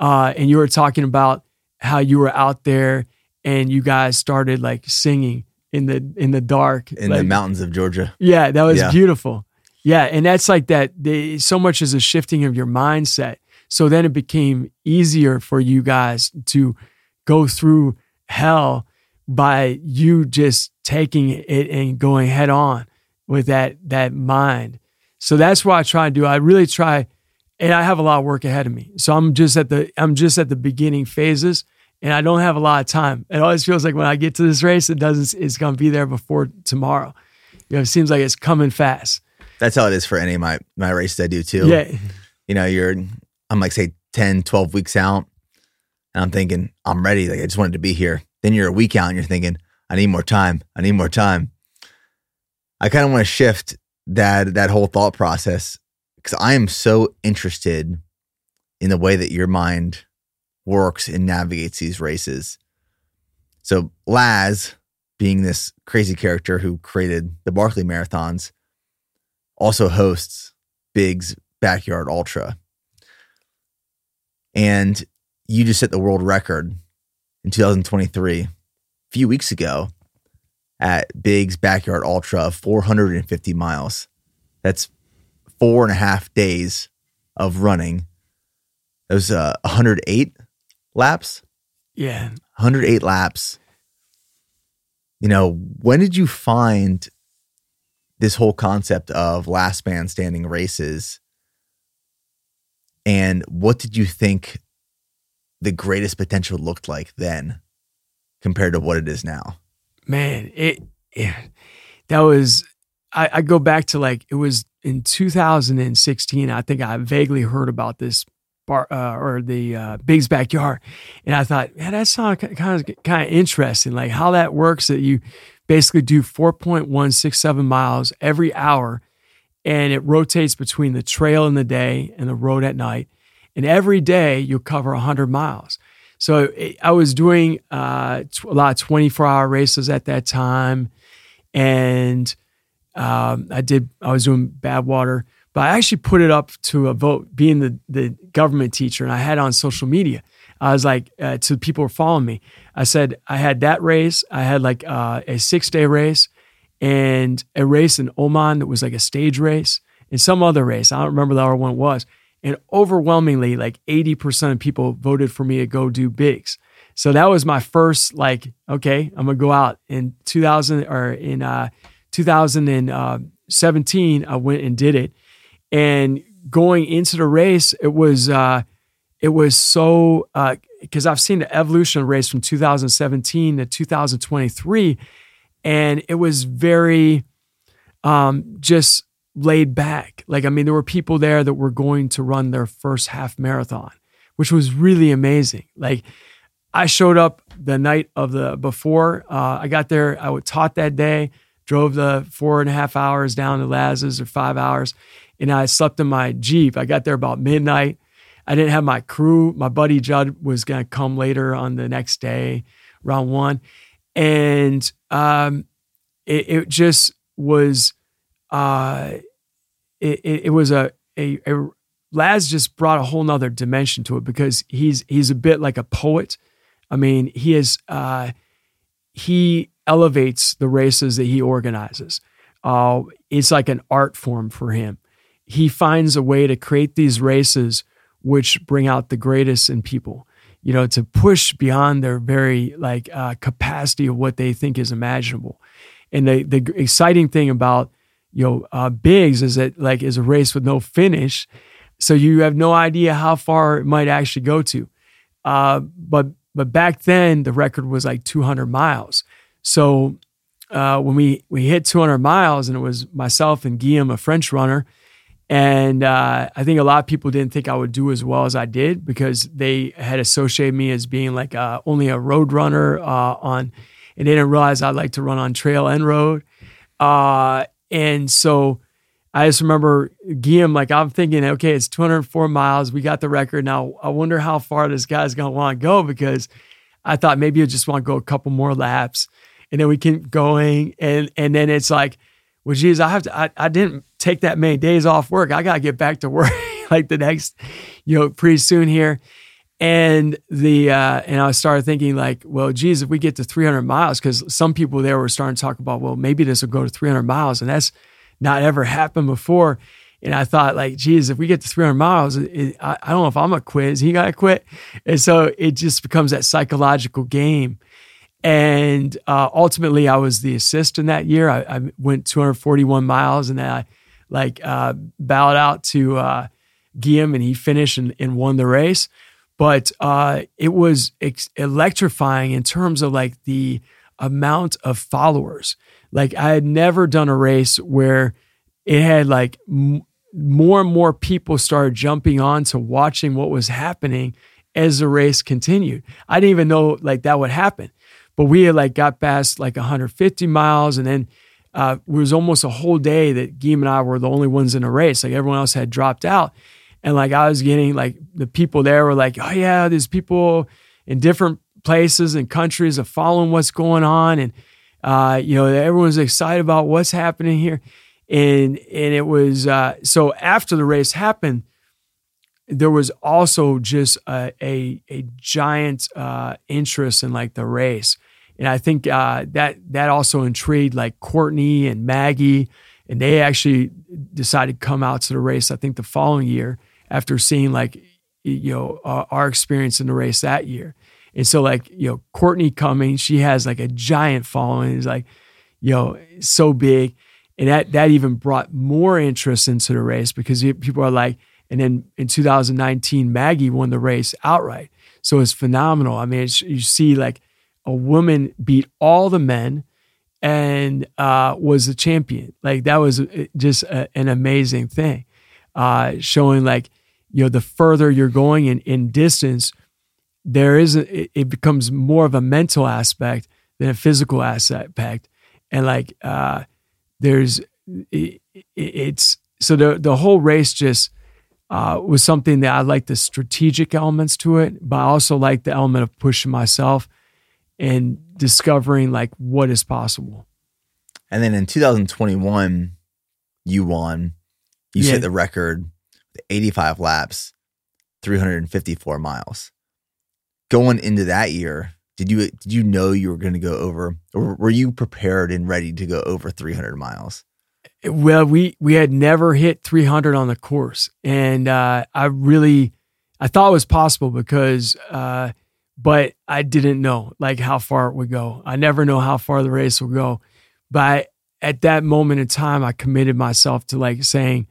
uh, and you were talking about how you were out there and you guys started like singing in the in the dark in like, the mountains of Georgia. Yeah, that was yeah. beautiful. Yeah, and that's like that. They, so much as a shifting of your mindset. So then it became easier for you guys to go through hell by you just taking it and going head on with that that mind. So that's what I try to do. I really try, and I have a lot of work ahead of me. So I'm just at the I'm just at the beginning phases, and I don't have a lot of time. It always feels like when I get to this race, it doesn't. It's gonna be there before tomorrow. You know, it seems like it's coming fast. That's how it is for any of my my races I do too. Yeah. You know, you're I'm like say 10, 12 weeks out, and I'm thinking I'm ready. Like I just wanted to be here. Then you're a week out, and you're thinking I need more time. I need more time. I kind of want to shift that that whole thought process because I am so interested in the way that your mind works and navigates these races. So Laz, being this crazy character who created the Barkley marathons, also hosts Big's Backyard Ultra. And you just set the world record in 2023, a few weeks ago, at Big's Backyard Ultra of 450 miles. That's four and a half days of running. That was uh, 108 laps. Yeah. 108 laps. You know, when did you find this whole concept of last man standing races? And what did you think the greatest potential looked like then compared to what it is now? Man, it, it that was I, I go back to like it was in 2016. I think I vaguely heard about this bar uh, or the uh, Big's backyard, and I thought, man, that sounded kind of kind of interesting, like how that works. That you basically do 4.167 miles every hour, and it rotates between the trail in the day and the road at night, and every day you'll cover 100 miles. So it, I was doing uh, a lot of 24 hour races at that time, and um, I did. I was doing Badwater but I actually put it up to a vote, being the, the government teacher, and I had on social media. I was like, uh, to people who are following me, I said, I had that race. I had like uh, a six day race and a race in Oman that was like a stage race and some other race. I don't remember the other one was. And overwhelmingly, like 80% of people voted for me to go do Big's. So that was my first, like, okay, I'm gonna go out in 2000 or in uh, 2017. I went and did it. And going into the race, it was uh, it was so because I've seen the evolution of race from 2017 to 2023, and it was very um, just laid back. Like I mean, there were people there that were going to run their first half marathon, which was really amazing. Like I showed up the night of the before. Uh, I got there. I was taught that day. Drove the four and a half hours down to Laz's or five hours, and I slept in my Jeep. I got there about midnight. I didn't have my crew. My buddy Judd was going to come later on the next day, round one. And um, it, it, just was, uh, it, it, was a, a, a, Laz just brought a whole nother dimension to it because he's, he's a bit like a poet. I mean, he is, uh, he elevates the races that he organizes. Uh, it's like an art form for him he finds a way to create these races which bring out the greatest in people you know to push beyond their very like uh, capacity of what they think is imaginable and the the exciting thing about you know uh, Big's is that like is a race with no finish So you have no idea how far it might actually go to. Uh, but but back then the record was like 200 miles. So uh, when we we hit 200 miles, and it was myself and Guillaume, a French runner, and uh, I think a lot of people didn't think I would do as well as I did because they had associated me as being like uh, only a road runner uh, on, and they didn't realize I like to run on trail and road. Uh, and so I just remember Guillaume, like I'm thinking, okay, it's 204 miles. We got the record. Now I wonder how far this guy's gonna want to go because I thought maybe you just want to go a couple more laps and then we keep going. And and then it's like, well, geez, I have to I, I didn't take that many days off work. I gotta get back to [laughs] work like the next, you know, pretty soon here. And the uh, and I started thinking like, well, geez, if we get to 300 miles, because some people there were starting to talk about, well, maybe this will go to 300 miles, and that's not ever happened before. And I thought, like, geez, if we get to 300 miles, it, I, I, don't know if I'm gonna quit. He got to quit? And so it just becomes that psychological game. And uh, ultimately, I was the assist in that year. I, I went 241 miles, and then I like uh, bowed out to uh, Guillaume, and he finished and, and won the race. But uh, it was ex- electrifying in terms of like the amount of followers. Like I had never done a race where it had like m- more and more people started jumping on to watching what was happening as the race continued. I didn't even know like that would happen, but we had like got past like 150 miles, and then uh, it was almost a whole day that Guillaume and I were the only ones in the race. Like everyone else had dropped out, and like I was getting like the people there were like, oh yeah, there's people in different places and countries are following what's going on, and uh, you know, everyone's excited about what's happening here. And and it was uh, so after the race happened, there was also just a a, a giant uh, interest in like the race, and I think uh, that that also intrigued like Courtney and Maggie, and they actually decided to come out to the race. I think the following year after seeing like you know our experience in the race that year, and so like, you know, Courtney coming, she has like a giant following. It's like, you know, so big. And that that even brought more interest into the race because people are like, and then in 2019, Maggie won the race outright. So it's phenomenal. I mean, you see like a woman beat all the men and uh, was a champion. Like that was uh, just a, an amazing thing, uh, showing like you know the further you're going in in distance, there is a, it becomes more of a mental aspect than a physical aspect and like uh there's it, it's so the the whole race just uh, was something that I like the strategic elements to it, but I also like the element of pushing myself and discovering like what is possible. And then in 2021, you won. You yeah. set the record, 85 laps, 354 miles going into that year, did you did you know you were going to go over, or were you prepared and ready to go over 300 miles? Well, we we had never hit 300 on the course, and uh, I really I thought it was possible because, uh, but I didn't know like how far it would go. I never know how far the race will go, but at that moment in time, I committed myself to like saying.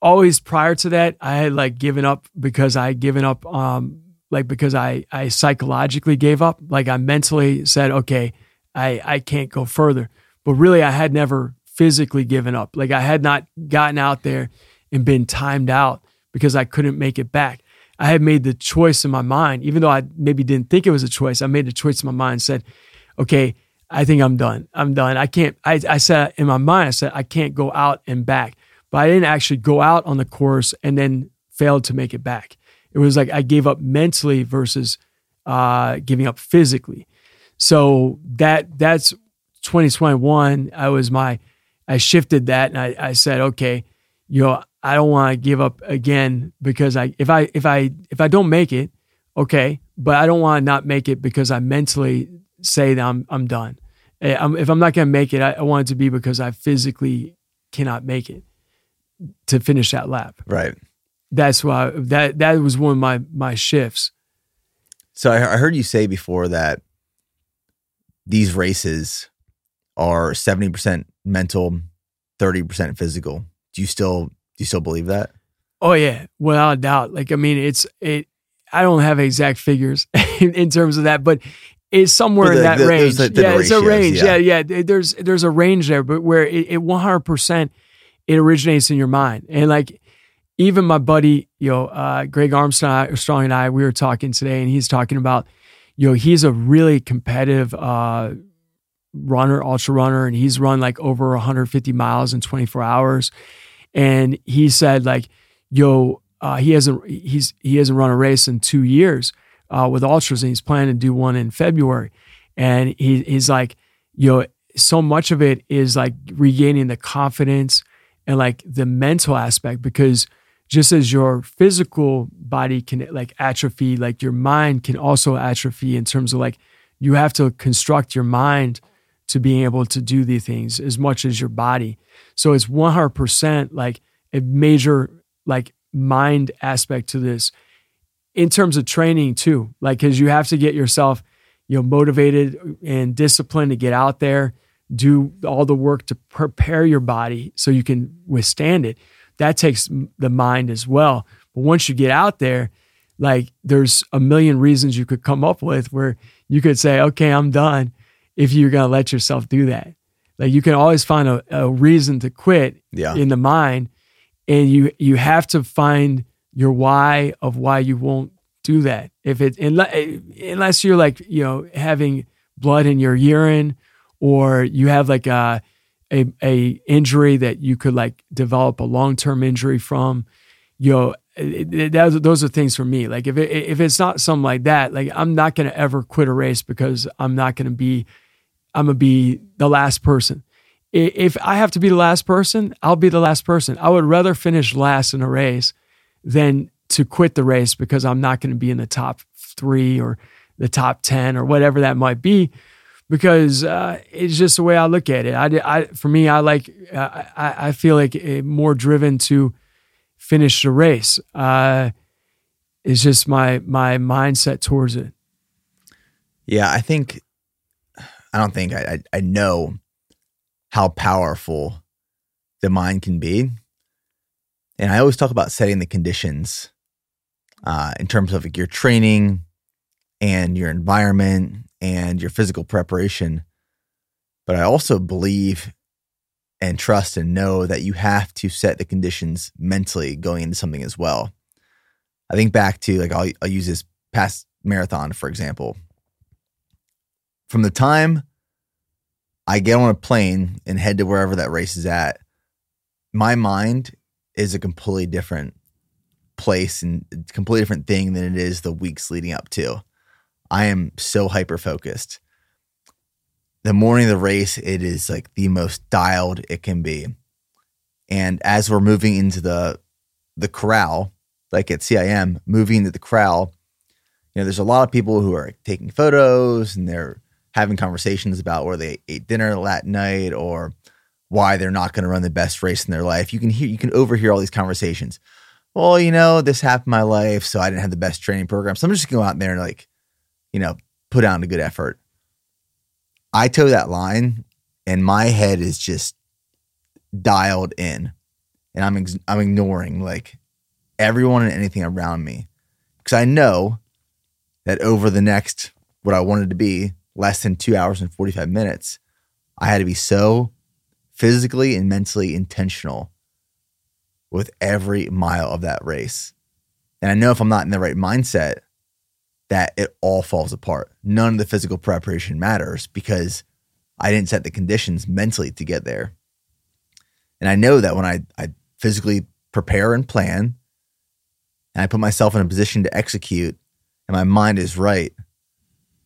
Always prior to that, I had like given up because I had given up um, like because I I psychologically gave up. Like I mentally said, okay, I I can't go further. But really, I had never physically given up. Like I had not gotten out there and been timed out because I couldn't make it back. I had made the choice in my mind, even though I maybe didn't think it was a choice. I made the choice in my mind, said, okay, I think I'm done. I'm done. I can't, I, I said in my mind, I said, I can't go out and back. But I didn't actually go out on the course and then failed to make it back. It was like I gave up mentally versus uh, giving up physically. So that that's 2021. I was my I shifted that and I, I said, okay, you know, I don't want to give up again because I if I if I if I don't make it, okay, but I don't want to not make it because I mentally say that I'm I'm done. Eh, I'm, if I'm not going to make it, I, I want it to be because I physically cannot make it to finish that lap. Right that's why that that was one of my my shifts. So I, I heard you say before that these races are seventy percent mental, thirty percent physical. Do you still you still believe that? Oh yeah, without a doubt. Like I mean, it's it. I don't have exact figures [laughs] in, in terms of that, but it's somewhere the- in that the- range. the yeah, it's a range. yeah. Yeah. yeah, There's there's a range there, but where it, it 100% it originates in your mind, and like even my buddy, you know, uh, Greg Armstrong, Strong and I, we were talking today, and he's talking about, you know, he's a really competitive uh, runner, ultra runner, and he's run like over 150 miles in 24 hours. And he said, like, yo, uh, he hasn't he's he hasn't run a race in two years uh, with ultras, and he's planning to do one in February. And he, he's like, yo, so much of it is like regaining the confidence and like the mental aspect because just as your physical body can like atrophy, like your mind can also atrophy in terms of like you have to construct your mind to being able to do these things as much as your body. So it's 100% like a major like mind aspect to this in terms of training too. Like, cause you have to get yourself, you know, motivated and disciplined to get out there, do all the work to prepare your body so you can withstand it. That takes the mind as well. But once you get out there, like there's a million reasons you could come up with where you could say, okay, I'm done if you're going to let yourself do that. Like you can always find a, a reason to quit Yeah. in the mind and you you have to find your why of why you won't do that. If it unless, eh, unless you're like, you know, having blood in your urine or you have like a a, a injury that you could like develop a long-term injury from, you know, it, it- those, those are things for me. Like if it, if it's not something like that, like I'm not going to ever quit a race because I'm not going to be, I'm to be the last person. If I have to be the last person, I'll be the last person. I would rather finish last in a race than to quit the race because I'm not going to be in the top three or the top 10 or whatever that might be because uh, it's just the way I look at it. I, I for me, I like, I, I I feel like eh, more driven to finish the race. Uh, it's just my, my mindset towards it. Yeah, I think I don't think I, I I know how powerful the mind can be, and I always talk about setting the conditions uh, in terms of like your training and your environment and your physical preparation. But I also believe and trust and know that you have to set the conditions mentally going into something as well. I think back to like I'll, I'll use this past marathon for example from the time I get on a plane and head to wherever that race is at, my mind is a completely different place and completely different thing than it is the weeks leading up to. I am so hyper focused. The morning of the race, it is like the most dialed it can be. And as we're moving into the the corral, like at CIM, moving into the corral, you know, there's a lot of people who are taking photos and they're having conversations about where they ate dinner that night or why they're not going to run the best race in their life. You can hear, you can overhear all these conversations. Well, you know, this happened in my life, so I didn't have the best training program. So I'm just going to go out there and like, you know, put out a good effort. I toe that line, and my head is just dialed in, and I'm ex- I'm ignoring like everyone and anything around me because I know that over the next what I wanted to be less than two hours and 45 minutes, I had to be so physically and mentally intentional with every mile of that race. And I know if I'm not in the right mindset, that it all falls apart. None of the physical preparation matters because I didn't set the conditions mentally to get there. And I know that when I, I physically prepare and plan and I put myself in a position to execute and my mind is right,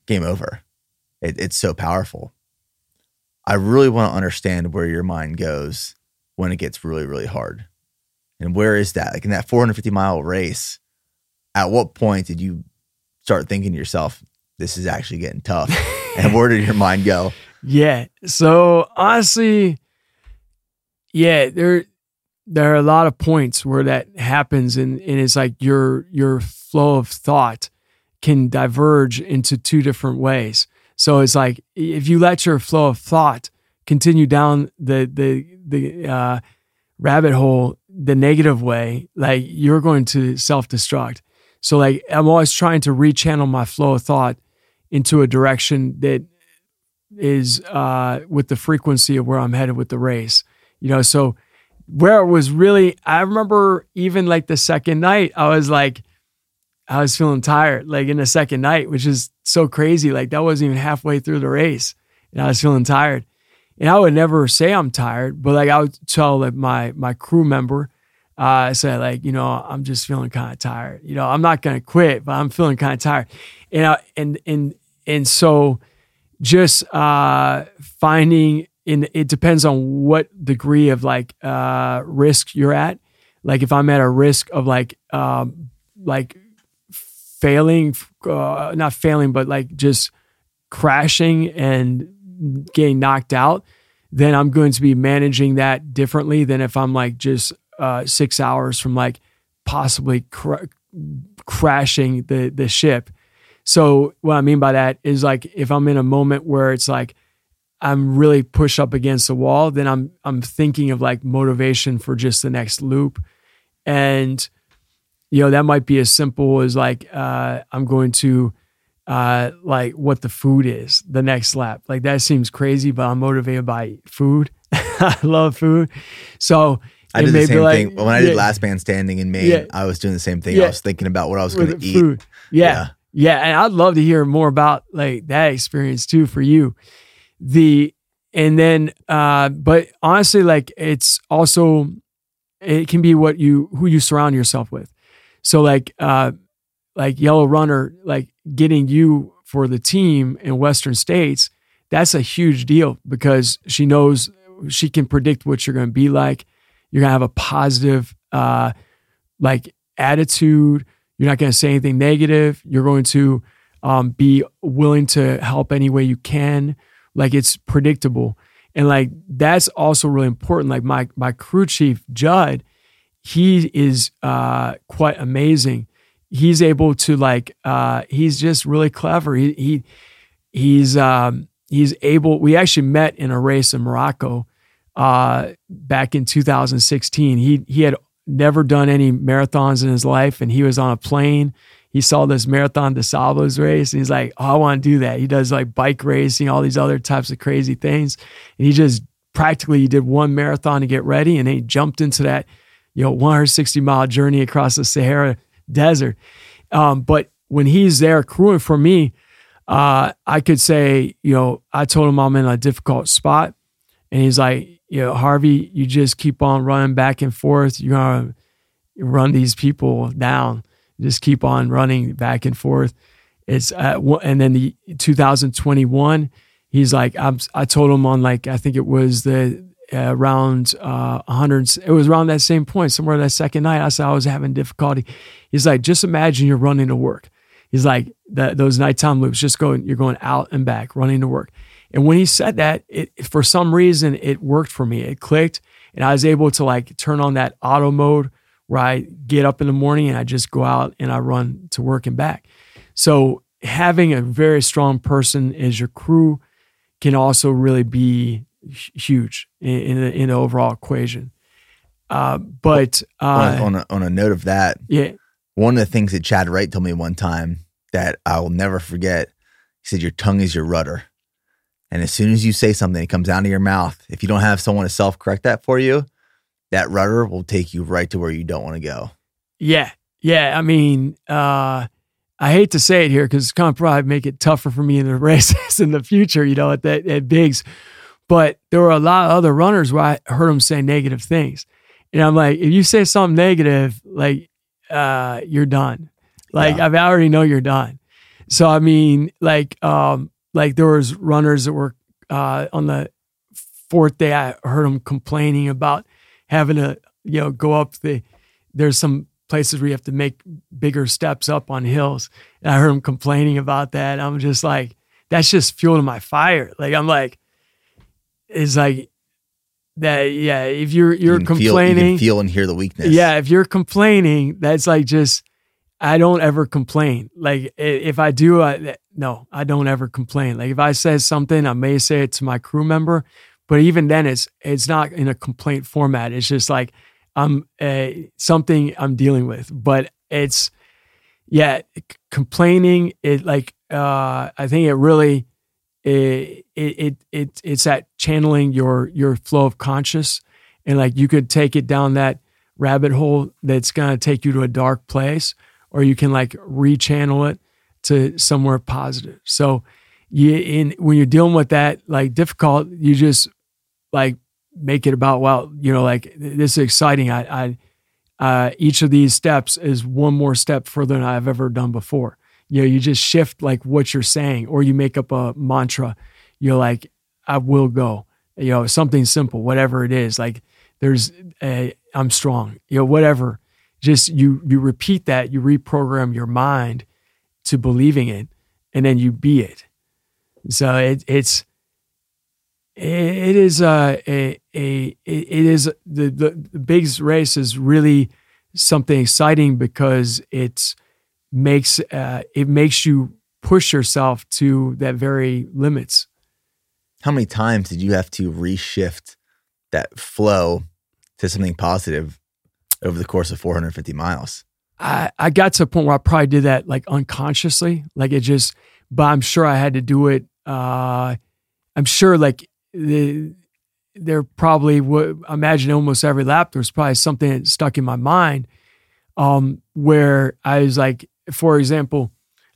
game over. It, it's so powerful. I really want to understand where your mind goes when it gets really, really hard. And where is that? Like in that 450 mile race, at what point did you start thinking to yourself, this is actually getting tough? [laughs] and where did your mind go? Yeah. So honestly, yeah, there there are a lot of points where that happens and, and it's like your your flow of thought can diverge into two different ways. So it's like if you let your flow of thought continue down the the the uh, rabbit hole the negative way, like you're going to self destruct. So like I'm always trying to rechannel my flow of thought into a direction that is uh, with the frequency of where I'm headed with the race. You know, so where it was really, I remember even like the second night, I was like, I was feeling tired, like in the second night, which is so crazy. Like that wasn't even halfway through the race, and I was feeling tired. And I would never say I'm tired, but like I would tell like my my crew member, uh, I said like you know I'm just feeling kind of tired. You know I'm not gonna quit, but I'm feeling kind of tired. And I, and and and so just uh, finding in it depends on what degree of like uh, risk you're at. Like if I'm at a risk of like um, like failing, uh, not failing, but like just crashing and getting knocked out, then I'm going to be managing that differently than if I'm like just uh, six hours from like possibly cr- crashing the the ship. So what I mean by that is like if I'm in a moment where it's like I'm really pushed up against the wall, then I'm I'm thinking of like motivation for just the next loop, and you know that might be as simple as like uh, I'm going to uh, like what the food is the next lap. Like that seems crazy, but I'm motivated by food. [laughs] I love food, so I did the same like, thing when I did Last Man Standing in Maine. Yeah, I was doing the same thing. Yeah, I was thinking about what I was going to eat. Food. Yeah, yeah, yeah, and I'd love to hear more about like that experience too for you the and then uh but honestly like it's also it can be what you who you surround yourself with so like uh like yellow runner like getting you for the team in western states that's a huge deal because she knows she can predict what you're to be like you're to have a positive uh like attitude you're not to say anything negative you're going to um, be willing to help any way you can like it's predictable. And like that's also really important. Like my my crew chief, Judd, he is uh quite amazing. He's able to like uh he's just really clever. He he he's um he's able we actually met in a race in Morocco uh back in 2016. He he had never done any marathons in his life and he was on a plane he saw this Marathon des Sables race and he's like, oh, I want to do that. He does like bike racing, all these other types of crazy things. And he just practically he did one marathon to get ready and he jumped into that, you know, 160 mile journey across the Sahara Desert. Um, but when he's there crewing for me, uh, I could say, you know, I told him I'm in a difficult spot. And he's like, you know, Harvey, you just keep on running back and forth. You're to run these people down just keep on running back and forth. It's uh, and then the 2021, he's like, I'm, I told him on like I think it was the around uh, 100. It was around that same point, somewhere that second night. I said I was having difficulty. He's like, just imagine you're running to work. He's like that those nighttime loops, just going, you're going out and back, running to work. And when he said that, it for some reason it worked for me. It clicked, and I was able to like turn on that auto mode where I get up in the morning and I just go out and I run to work and back. So having a very strong person as your crew can also really be huge in, in, the, in the overall equation. Uh, but uh, on, a, on a note of that, yeah, one of the things that Chad Wright told me one time that I will never forget, he said, "Your tongue is your rudder." And as soon as you say something, it comes out of your mouth. If you don't have someone to self correct that for you, that rudder will take you right to where you don't want to go. Yeah. Yeah. I mean, uh, I hate to say it here because it's going to probably make it tougher for me in the [laughs] races in the future, you know, at that at Big's. But there were a lot of other runners where I heard them say negative things. And I'm like, if you say something negative, like uh, you're done. Like yeah. I already know you're done. So I mean, like, um, like there was runners that were uh, on the fourth day. I heard them complaining about having to you know go up the there's some places where you have to make bigger steps up on hills and i heard them complaining about that i'm just like that's just fuel to my fire like i'm like it's like that yeah if you're you're you complaining feel, you feel and hear the weakness yeah if you're complaining that's like just i don't ever complain like if i do I, no i don't ever complain like if i say something i may say it to my crew member but even then, it's it's not in a complaint format. It's just like I'm uh, something I'm dealing with, but it's yeah, complaining. It like uh, I think it really it, it it it's that channeling your your flow of conscious, and like you could take it down that rabbit hole that's gonna take you to a dark place, or you can like rechannel it to somewhere positive. So you in when you're dealing with that like difficult, you just like make it about well, you know, like this is exciting. I, I uh, each of these steps is one more step further than I've ever done before. You know, you just shift like what you're saying, or you make up a mantra. You're like, I will go. You know, something simple, whatever it is. Like there's a, I'm strong. You know, whatever. Just you you repeat that. You reprogram your mind to believing it, and then you be it. So it, it's it is a, a, a it is the, the the race is really something exciting because it's makes uh, it makes you push yourself to that very limits. How many times did you have to reshift that flow to something positive over the course of 450 miles? I, I got to a point where I probably did that like unconsciously, like it just, but I'm sure I had to do it. Uh, I'm sure like the, there probably would imagine almost every lap there was probably something that stuck in my mind um, where I was like, for example,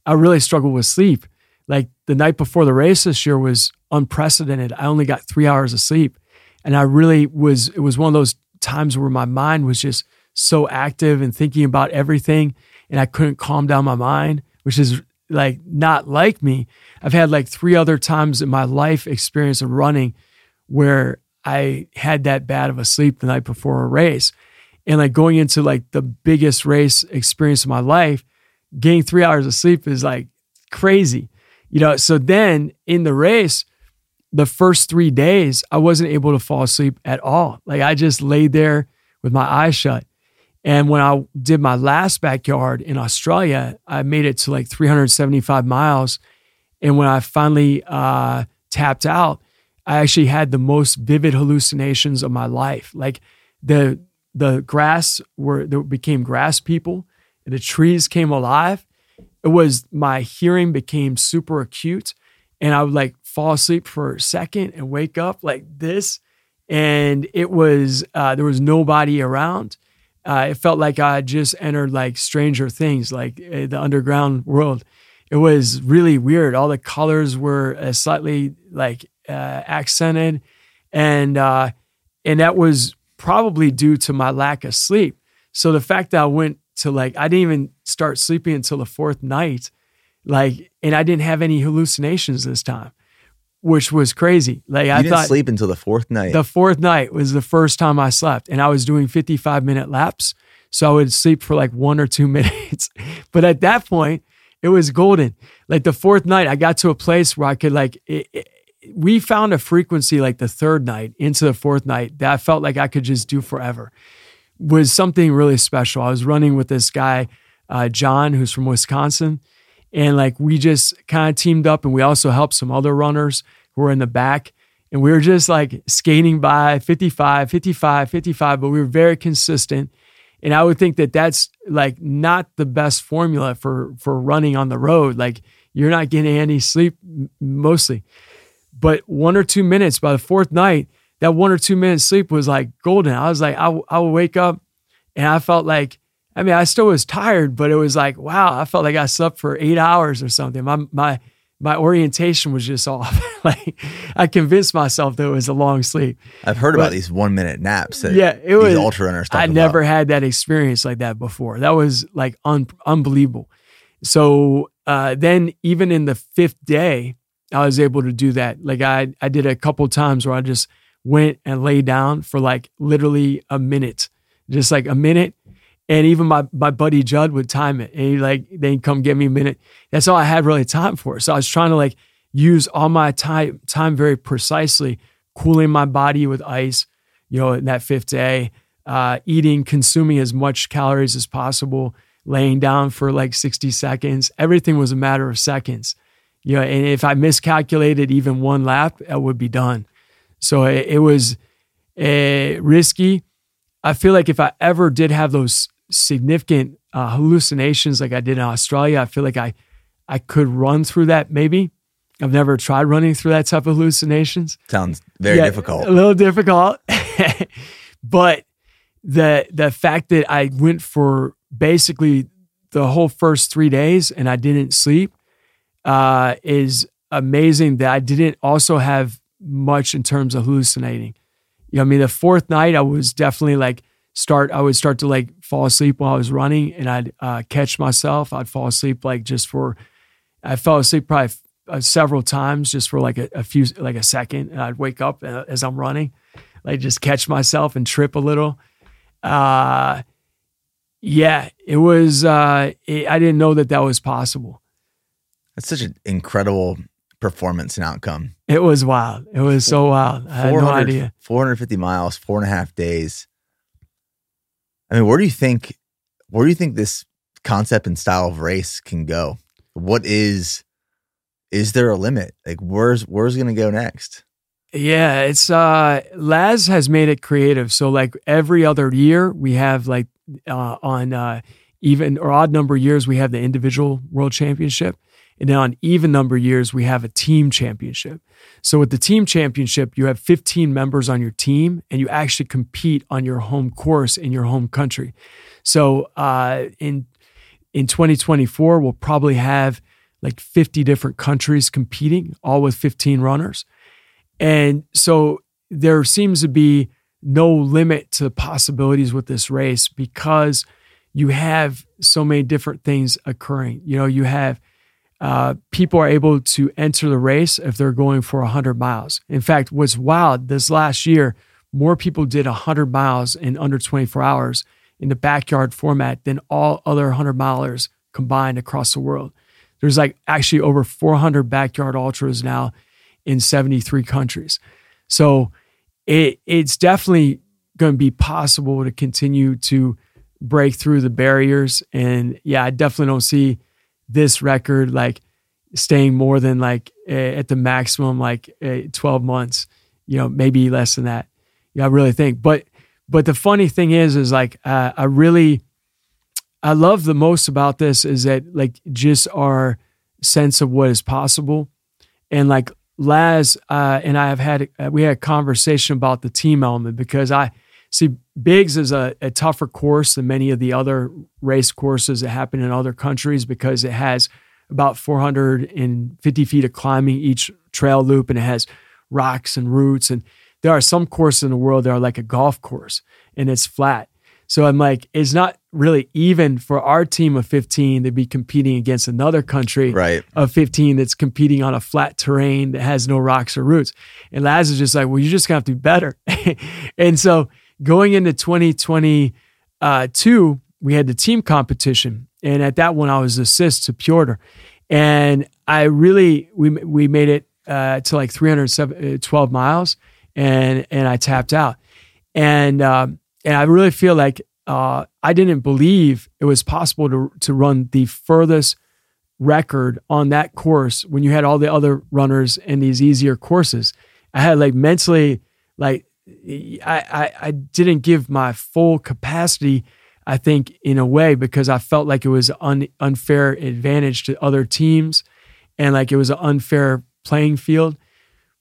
I really struggled with sleep. Like the night before the race this year was unprecedented. I only got three hours of sleep. And I really was, it was one of those times where my mind was just so active and thinking about everything. And I couldn't calm down my mind, which is like not like me. I've had like three other times in my life experience of running where I had that bad of a sleep the night before a race. And like going into like the biggest race experience of my life, getting three hours of sleep is like crazy. You know, so then in the race, the first three days, I wasn't able to fall asleep at all. Like I just laid there with my eyes shut. And when I did my last backyard in Australia, I made it to like 375 miles. And when I finally uh, tapped out, I actually had the most vivid hallucinations of my life. Like the the grass were became grass people, the trees came alive. It was my hearing became super acute, and I would like fall asleep for a second and wake up like this, and it was uh, there was nobody around uh, it felt like I just entered like Stranger Things, like uh, the underground world. It was really weird. All the colors were uh, slightly like uh, accented, and uh, and that was probably due to my lack of sleep. So the fact that I went to like I didn't even start sleeping until the fourth night, like, and I didn't have any hallucinations this time which was crazy. Like you I didn't thought sleep until the fourth night. the fourth night was the first time I slept, and I was doing 55 minute laps. So I would sleep for like one or two [laughs] minutes. but at that point, it was golden. Like the fourth night, I got to a place where I could like. It, it, we found a frequency like the third night into the fourth night that I felt like I could just do forever. Was something really special. I was running with this guy, uh, John, who's from Wisconsin and like we just kind of teamed up and we also helped some other runners who were in the back. And we were just like skating by 55, 55, 55, but we were very consistent. And I would think that that's like not the best formula for for running on the road. Like you're not getting any sleep mostly. But one or two minutes by the fourth night, that one or two minutes sleep was like golden. I was like, I, I would wake up and I felt like I mean, I still was tired, but it was like, wow, I felt like I slept for eight hours or something. My my my orientation was just [laughs] off. like I convinced myself that it was a long sleep. I've heard but, about these one minute naps. yeah, it was ultra runners. I never had that experience like that before. That was like un, unbelievable. So uh, then, even in the fifth day, I was able to do that. Like I I did a couple times where I just went and lay down for like literally a minute, just like a minute and even my, my buddy Judd would time it. And he like, they'd come give me a minute. That's all I had really time for. So I was trying to like use all my time, time very precisely, cooling my body with ice, you know, in that fifth day, uh, eating, consuming as much calories as possible, laying down for like 60 seconds. Everything was a matter of seconds. You know, and if I miscalculated even one lap, I would be done. So it, it was uh, risky I feel like if I ever did have those significant uh, hallucinations like I did in Australia, I feel like I I could run through that maybe. I've never tried running through that type of hallucinations. Sounds very yeah, difficult. A little difficult. [laughs] but the the fact that I went for basically the whole first three days and I didn't sleep uh, is amazing. That I didn't also have much in terms of hallucinating. You know, I mean, the fourth night I was definitely like start. I would start to like fall asleep while I was running, and I'd uh, catch myself. I'd fall asleep like just for. I fell asleep probably uh, several times just for like a, a, few, like a second, and I'd wake up uh, as I'm running, like just catch myself and trip a little. Uh, yeah, it was. Uh, it, I didn't know that that was possible. That's such an incredible performance and outcome. It was wild. It was so wild. I had no idea. 450 miles, four and a half days. I mean, where do you think, where do you think this concept and style of race can go? What is, is there a limit? Like, where's, where's to go next? Yeah, it's uh Laz has made it creative. So like every other year we have like uh on uh even or odd number years we have the individual world championship. And then on even number years, we have a team championship. So with the team championship, you have 15 members on your team and you actually compete on your home course in your home country. So uh, in in 2024, we'll probably have like 50 different countries competing, all with 15 runners. And so there seems to be no limit to possibilities with this race because you have so many different things occurring. You know, you have uh, people are able to enter the race if they're going for 100 miles. In fact, what's wild this last year, more people did 100 miles in under 24 hours in the backyard format than all other 100 milers combined across the world. There's like actually over 400 backyard ultras now in 73 countries. So it, it's definitely going to be possible to continue to break through the barriers. And yeah, I definitely don't see this record like staying more than like at the maximum like 12 months you know maybe less than that. Yeah i really think. But but the funny thing is is like uh, i really i love the most about this is that like just our sense of what is possible. And like laz uh, and i have had uh, we had a conversation about the team element because i see Big's is a, a, tougher course than many of the other race courses that happen in other countries because it has about 450 feet of climbing each trail loop and it has rocks and roots. And there are some courses in the world that are like a golf course and it's flat. So I'm like, it's not really even for our team of 15 to be competing against another country right. of 15 that's competing on a flat terrain that has no rocks or roots. And Laz is just like, well, you just gonna have to be better. [laughs] and so going into 2022, we had the team competition. And at that one, I was assist to Piotr. And I really, we, we made it uh, to like 312 uh, miles and, and I tapped out. And, um, and I really feel like uh, I didn't believe it was possible to, to run the furthest record on that course when you had all the other runners in these easier courses. I had like mentally, like I, I, didn't give my full capacity, I think, in a way, because I felt like it was an unfair advantage to other teams and like it was an unfair playing field.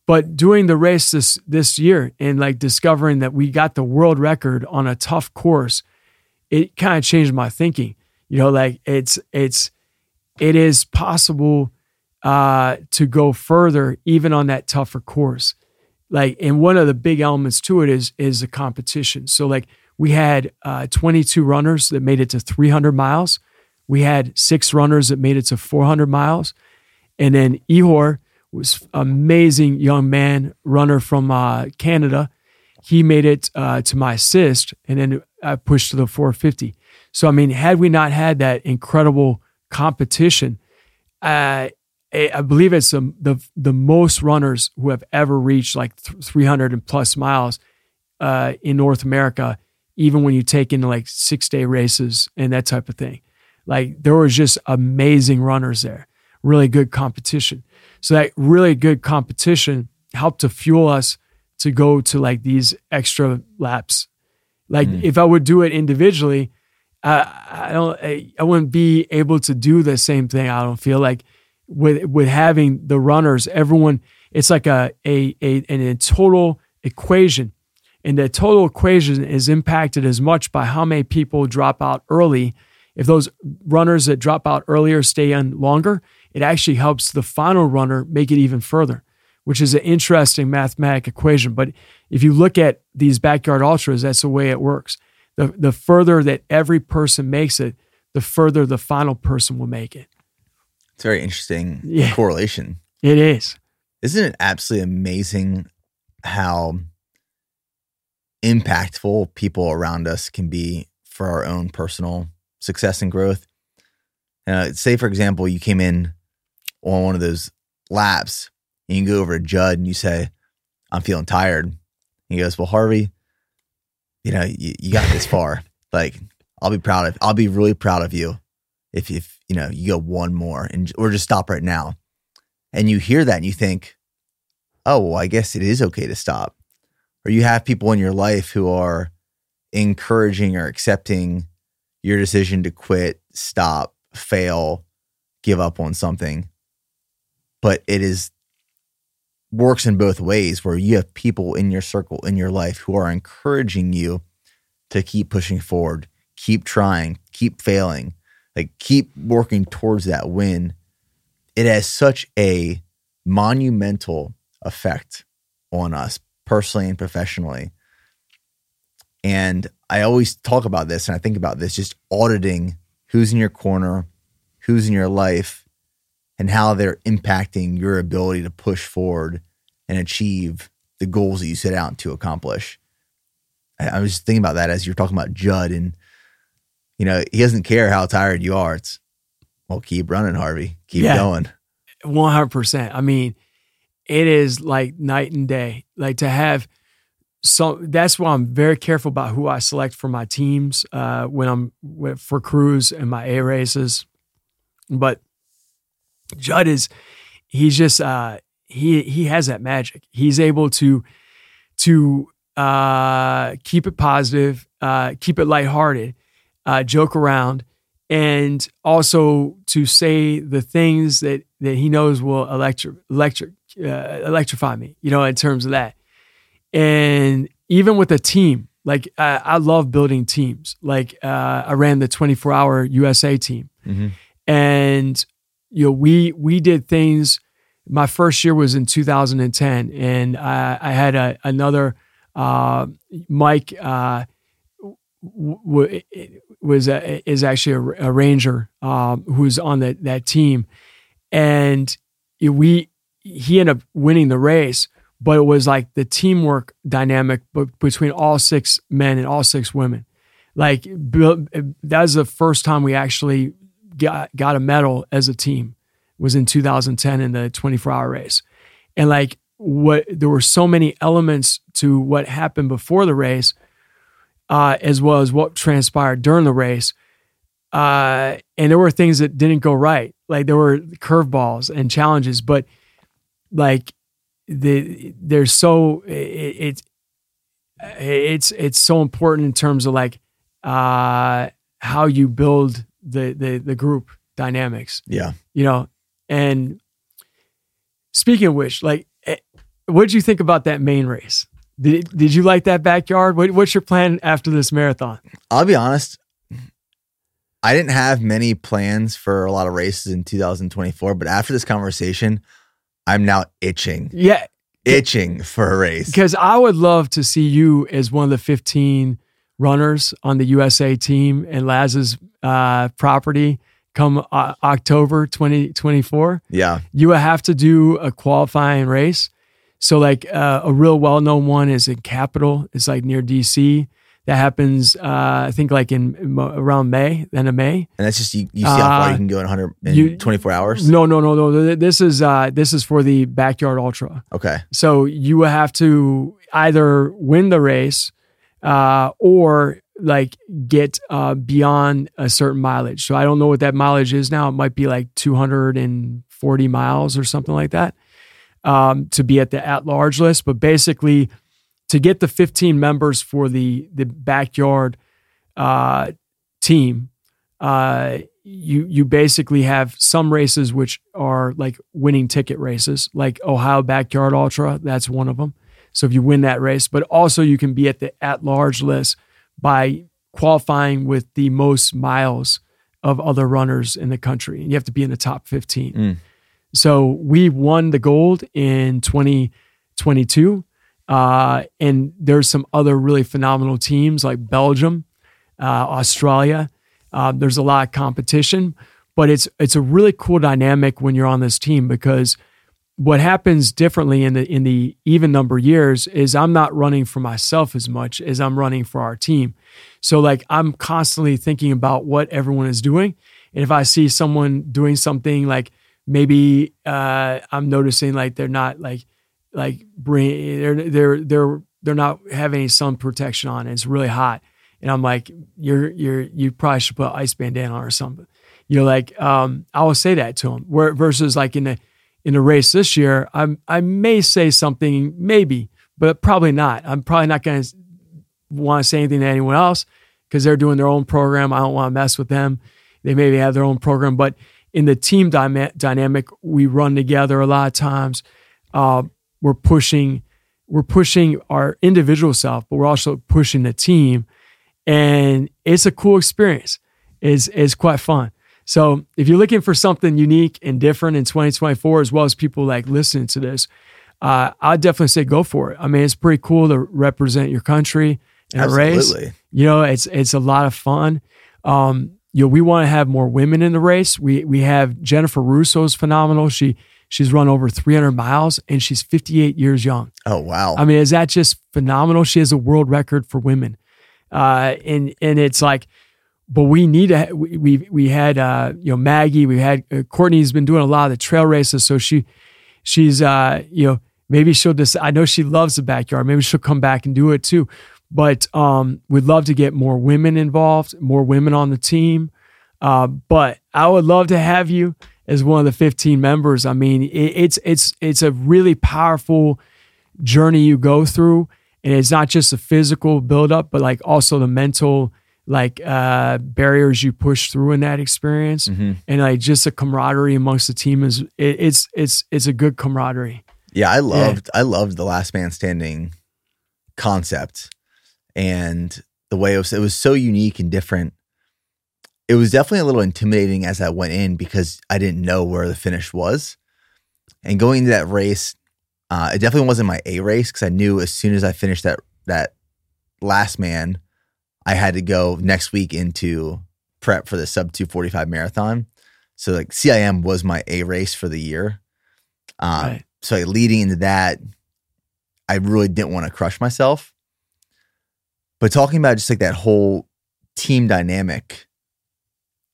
But doing the race this this year and like discovering that we got the world record on a tough course, it kind of changed my thinking. You know, like it's it's it is possible uh, to go further even on that tougher course like and one of the big elements to it is is the competition. So like we had uh, 22 runners that made it to 300 miles. We had six runners that made it to 400 miles. And then ihor was amazing young man runner from uh, canada. He made it uh, to my assist and then i pushed to the 450 so i mean had we not had that incredible competition uh, I believe it's the, the, the most runners who have ever reached like 300 and plus miles uh, in North America, even when you take into like six day races and that type of thing. Like there was just amazing runners there, really good competition. So that really good competition helped to fuel us to go to like these extra laps. Like Mm. if I would do it individually, uh, I don't. I, I wouldn't be able to do the same thing. I don't feel like with with having the runners, everyone. It's like a a a, an, a total equation, and the total equation is impacted as much by how many people drop out early. If those runners that drop out earlier stay in longer, it actually helps the final runner make it even further, which is an interesting mathematic equation. But if you look at these backyard ultras, that's the way it works. The, the further that every person makes it, the further the final person will make it. It's a very interesting Yeah. correlation. It is. Isn't it absolutely amazing how impactful people around us can be for our own personal success and growth? Uh, say, for example, you came in on one of those laps and you go over to Judd and you say, I'm feeling tired. And he goes, Well, Harvey, you know, you, you got this far. like, I'll be proud of, I'll be really proud of you if, if, you know, you go one more and, or just stop right now. And you hear that and you think, oh, well, I guess it is okay to stop. Or you have people in your life who are encouraging or accepting your decision to quit, stop, fail, give up on something. But it is works in both ways where you have people in your circle in your life who are encouraging you to keep pushing forward, keep trying, keep failing, like keep working towards that win. It has such a monumental effect on us personally and professionally. And I always talk about this and I think about this just auditing who's in your corner, who's in your life, and how they're impacting your ability to push forward and achieve the goals that you set out to accomplish. I, I was thinking about that as you're talking about Judd, and you know, he doesn't care how tired you are. It's well, keep running, Harvey. Keep Yeah. going. One hundred percent. I mean, it is like night and day. Like to have so that's why I'm very careful about who I select for my teams uh, when I'm with, for crews and my A races. But Judd is he's just uh, he he has that magic. He's able to to uh, keep it positive, uh, keep it lighthearted, uh, joke around, and also to say the things that that he knows will electric electric uh, electrify me. You know, in terms of that, and even with a team, like I, I love building teams. Like uh, I ran the 24 hour USA team, Mhm. and you know we we did things. My first year was in 2010, and I, I had a, another uh, Mike. Uh, w- w- was a, is actually a, a ranger um, who's on that that team, and we he ended up winning the race, but it was like the teamwork dynamic between all six men and all six women. Like that was the first time we actually got got a medal as a team. Was in 2010 in the 24 hour race, and like what there were so many elements to what happened before the race uh, as well as what transpired during the race. Uh, and there were things that didn't go right. Like there were curveballs and challenges, but like the there's so it, it it's it's so important in terms of like uh, how you build the the the group dynamics Yeah. you know and speaking of which like what did you think about that Maine race did, did you like that backyard what, what's your plan after this marathon I'll be honest. I didn't have many plans for a lot of races in 2024, but after this conversation, I'm now itching, yeah itching for a race. because i would love to see you as one of the 15 runners on the usa team and laz's uh, property come uh, october 2024 Yeah. you would have to do a qualifying race. So like uh, a real well known one is in Capital. It's like near DC. That happens, uh, I think, like in, around May, end of May. And that's just, you, you see how far Uh, you can go in 100 in you- 24 hours. No, no, no, no. This is uh, this is for the backyard ultra. Okay. So you will have to either win the race uh, or like get uh, beyond a certain mileage. So I don't know what that mileage is now. It might be like 240 miles or something like that um, to be at the at large list. But basically, to get the 15 members for the the backyard uh, team, uh, you you basically have some races which are like winning ticket races, like Ohio Backyard Ultra. That's one of them. So if you win that race, but also you can be at the at large list by qualifying with the most miles of other runners in the country. And you have to be in the top 15. Mm. So we won the gold in 2022. Uh, and there's some other really phenomenal teams like Belgium, uh, Australia. Uh, there's a lot of competition, but it's it's a really cool dynamic when you're on this team because what happens differently in the in the even number years is I'm not running for myself as much as I'm running for our team. So like I'm constantly thinking about what everyone is doing, and if I see someone doing something like maybe uh, I'm noticing like they're not like like bring they're they're they're they're not having sun protection on. And it's really hot, and I'm like, you're you're you probably should put ice bandana on or something. You're like, um, I will say that to him. Where versus like in the in the race this year, I I may say something maybe, but probably not. I'm probably not going to want to say anything to anyone else because they're doing their own program. I don't want to mess with them. They maybe have their own program, but in the team dynamic, we run together a lot of times. Uh, we're pushing we're pushing our individual self, but we're also pushing the team. And it's a cool experience. It's, it's quite fun. So if you're looking for something unique and different in 2024, as well as people like listening to this, uh, I'd definitely say go for it. I mean, it's pretty cool to represent your country in Absolutely. a race. You know, it's it's a lot of fun. Um, you know, we want to have more women in the race. We we have Jennifer Russo is phenomenal. She She's run over 300 miles and she's 58 years young. Oh, wow. I mean, is that just phenomenal? She has a world record for women. Uh, and, and it's like, but we need to, we, we, we had, uh, you know, Maggie, we had, uh, Courtney's been doing a lot of the trail races. So she, she's, uh, you know, maybe she'll just, I know she loves the backyard. Maybe she'll come back and do it too. But um, we'd love to get more women involved, more women on the team. Uh, but I would love to have you as one of the 15 members. I mean, it, it's it's it's a really powerful journey you go through, and it's not just a physical buildup, but like also the mental like uh, barriers you push through in that experience, mm-hmm. and like just a camaraderie amongst the team is it, it's it's it's a good camaraderie. Yeah, I loved yeah. I loved the last man standing concept and the way it was it was so unique and different it was definitely a little intimidating as I went in because I didn't know where the finish was. And going into that race, uh, it definitely wasn't my A race because I knew as soon as I finished that that last man, I had to go next week into prep for the sub 245 marathon. So like CIM was my A race for the year. Um, right. So like, leading into that, I really didn't want to crush myself. But talking about just like that whole team dynamic,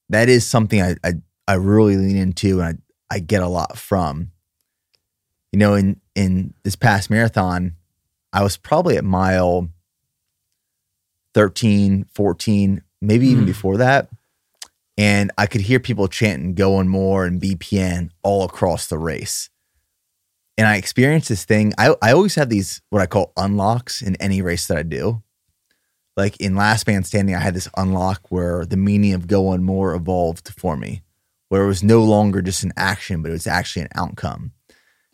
that is something I, I, I really lean into and I, I get a lot from. You know, in in this past marathon, I was probably at mile 13, 14, maybe even mm. before that. And I could hear people chanting go one more and BPN all across the race. And I experienced this thing. I, I always have these what I call unlocks in any race that I do like in Last Man Standing, I had this unlock where the meaning of go one more evolved for me, where it was no longer just an action, but it was actually an outcome.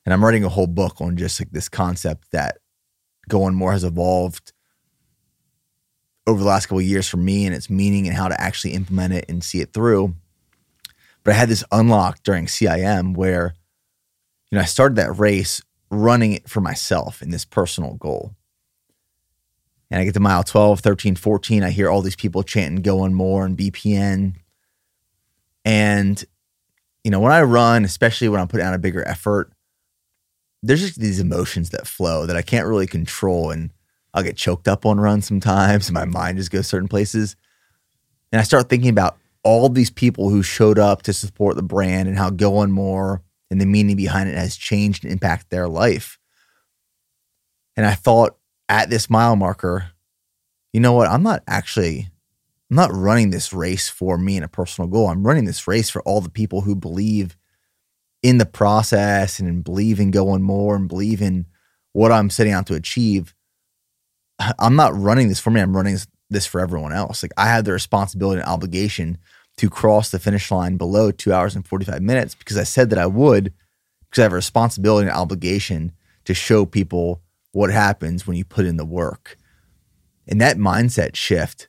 And I'm writing a whole book on just like this concept that go one more has evolved over the last couple years for me and its meaning and how to actually implement it and see it through. But I had this unlock during CIM where, you know, I started that race running it for myself in this personal goal. And I get to mile 12, 13, 14. I hear all these people chanting go one more and BPN. And, you know, when I run, especially when I'm putting out a bigger effort, there's just these emotions that flow that I can't really control. And I'll get choked up on runs sometimes. And my mind just goes certain places. And I start thinking about all these people who showed up to support the brand and how go one more and the meaning behind it has changed and impacted their life. And I thought, at this mile marker, you know what? I'm not actually I'm not running this race for me and a personal goal. I'm running this race for all the people who believe in the process and believe in go one more and believe in what I'm setting out to achieve. I'm not running this for me. I'm running this for everyone else. Like I have the responsibility and obligation to cross the finish line below two hours and 45 minutes because I said that I would, because I have a responsibility and obligation to show people what happens when you put in the work. And that mindset shift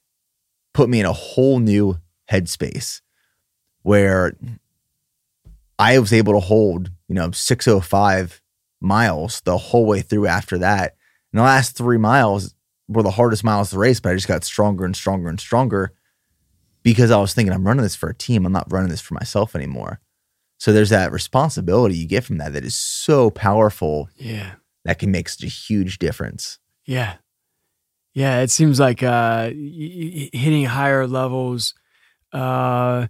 put me in a whole new headspace where I was able to hold, you know, 605 miles the whole way through after that. And the last three miles were the hardest miles the race, but I just got stronger and stronger and stronger because I was thinking, I'm running this for a team. I'm not running this for myself anymore. So there's that responsibility you get from that that is so powerful. Yeah. That can make such a huge difference. Yeah. Yeah. It seems like uh, hitting higher levels uh,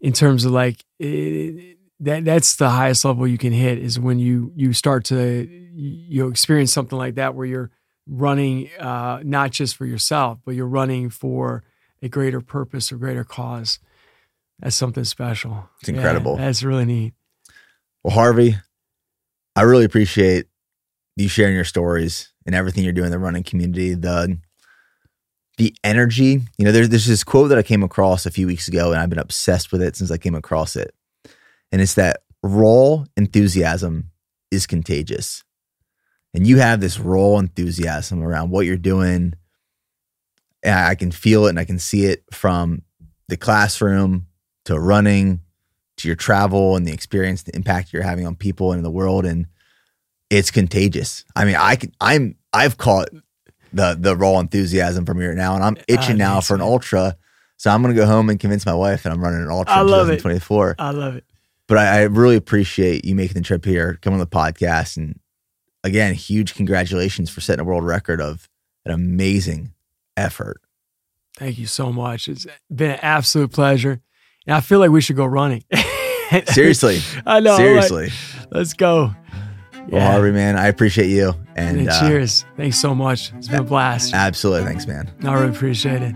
in terms of like, it, that that's the highest level you can hit is when you you start to you experience something like that where you're running uh, not just for yourself but you're running for a greater purpose or greater cause that's something special it's incredible yeah, that's really neat well harvey i really appreciate you sharing your stories and everything you're doing in the running community the the energy you know there's, there's this quote that i came across a few weeks ago and i've been obsessed with it since i came across it and it's that raw enthusiasm is contagious. And you have this raw enthusiasm around what you're doing. And I can feel it and I can see it from the classroom to running to your travel and the experience, the impact you're having on people and in the world. And it's contagious. I mean, I can, I'm, I've caught the, the raw enthusiasm from here now and I'm itching uh, now for an ultra. So I'm going to go home and convince my wife that I'm running an ultra I in 2024. It. I love it but I, I, really appreciate you making the trip here, coming on the podcast, and again, huge congratulations for setting a world record of an amazing effort. Thank you so much. It's been an absolute pleasure, and I feel like we should go running. [laughs] Seriously, I know. Seriously, like, let's go. Well. Harvey, man, I appreciate you. And, and cheers. Uh, Thanks so much. It's been a blast. Absolutely. Thanks, man. I really appreciate it.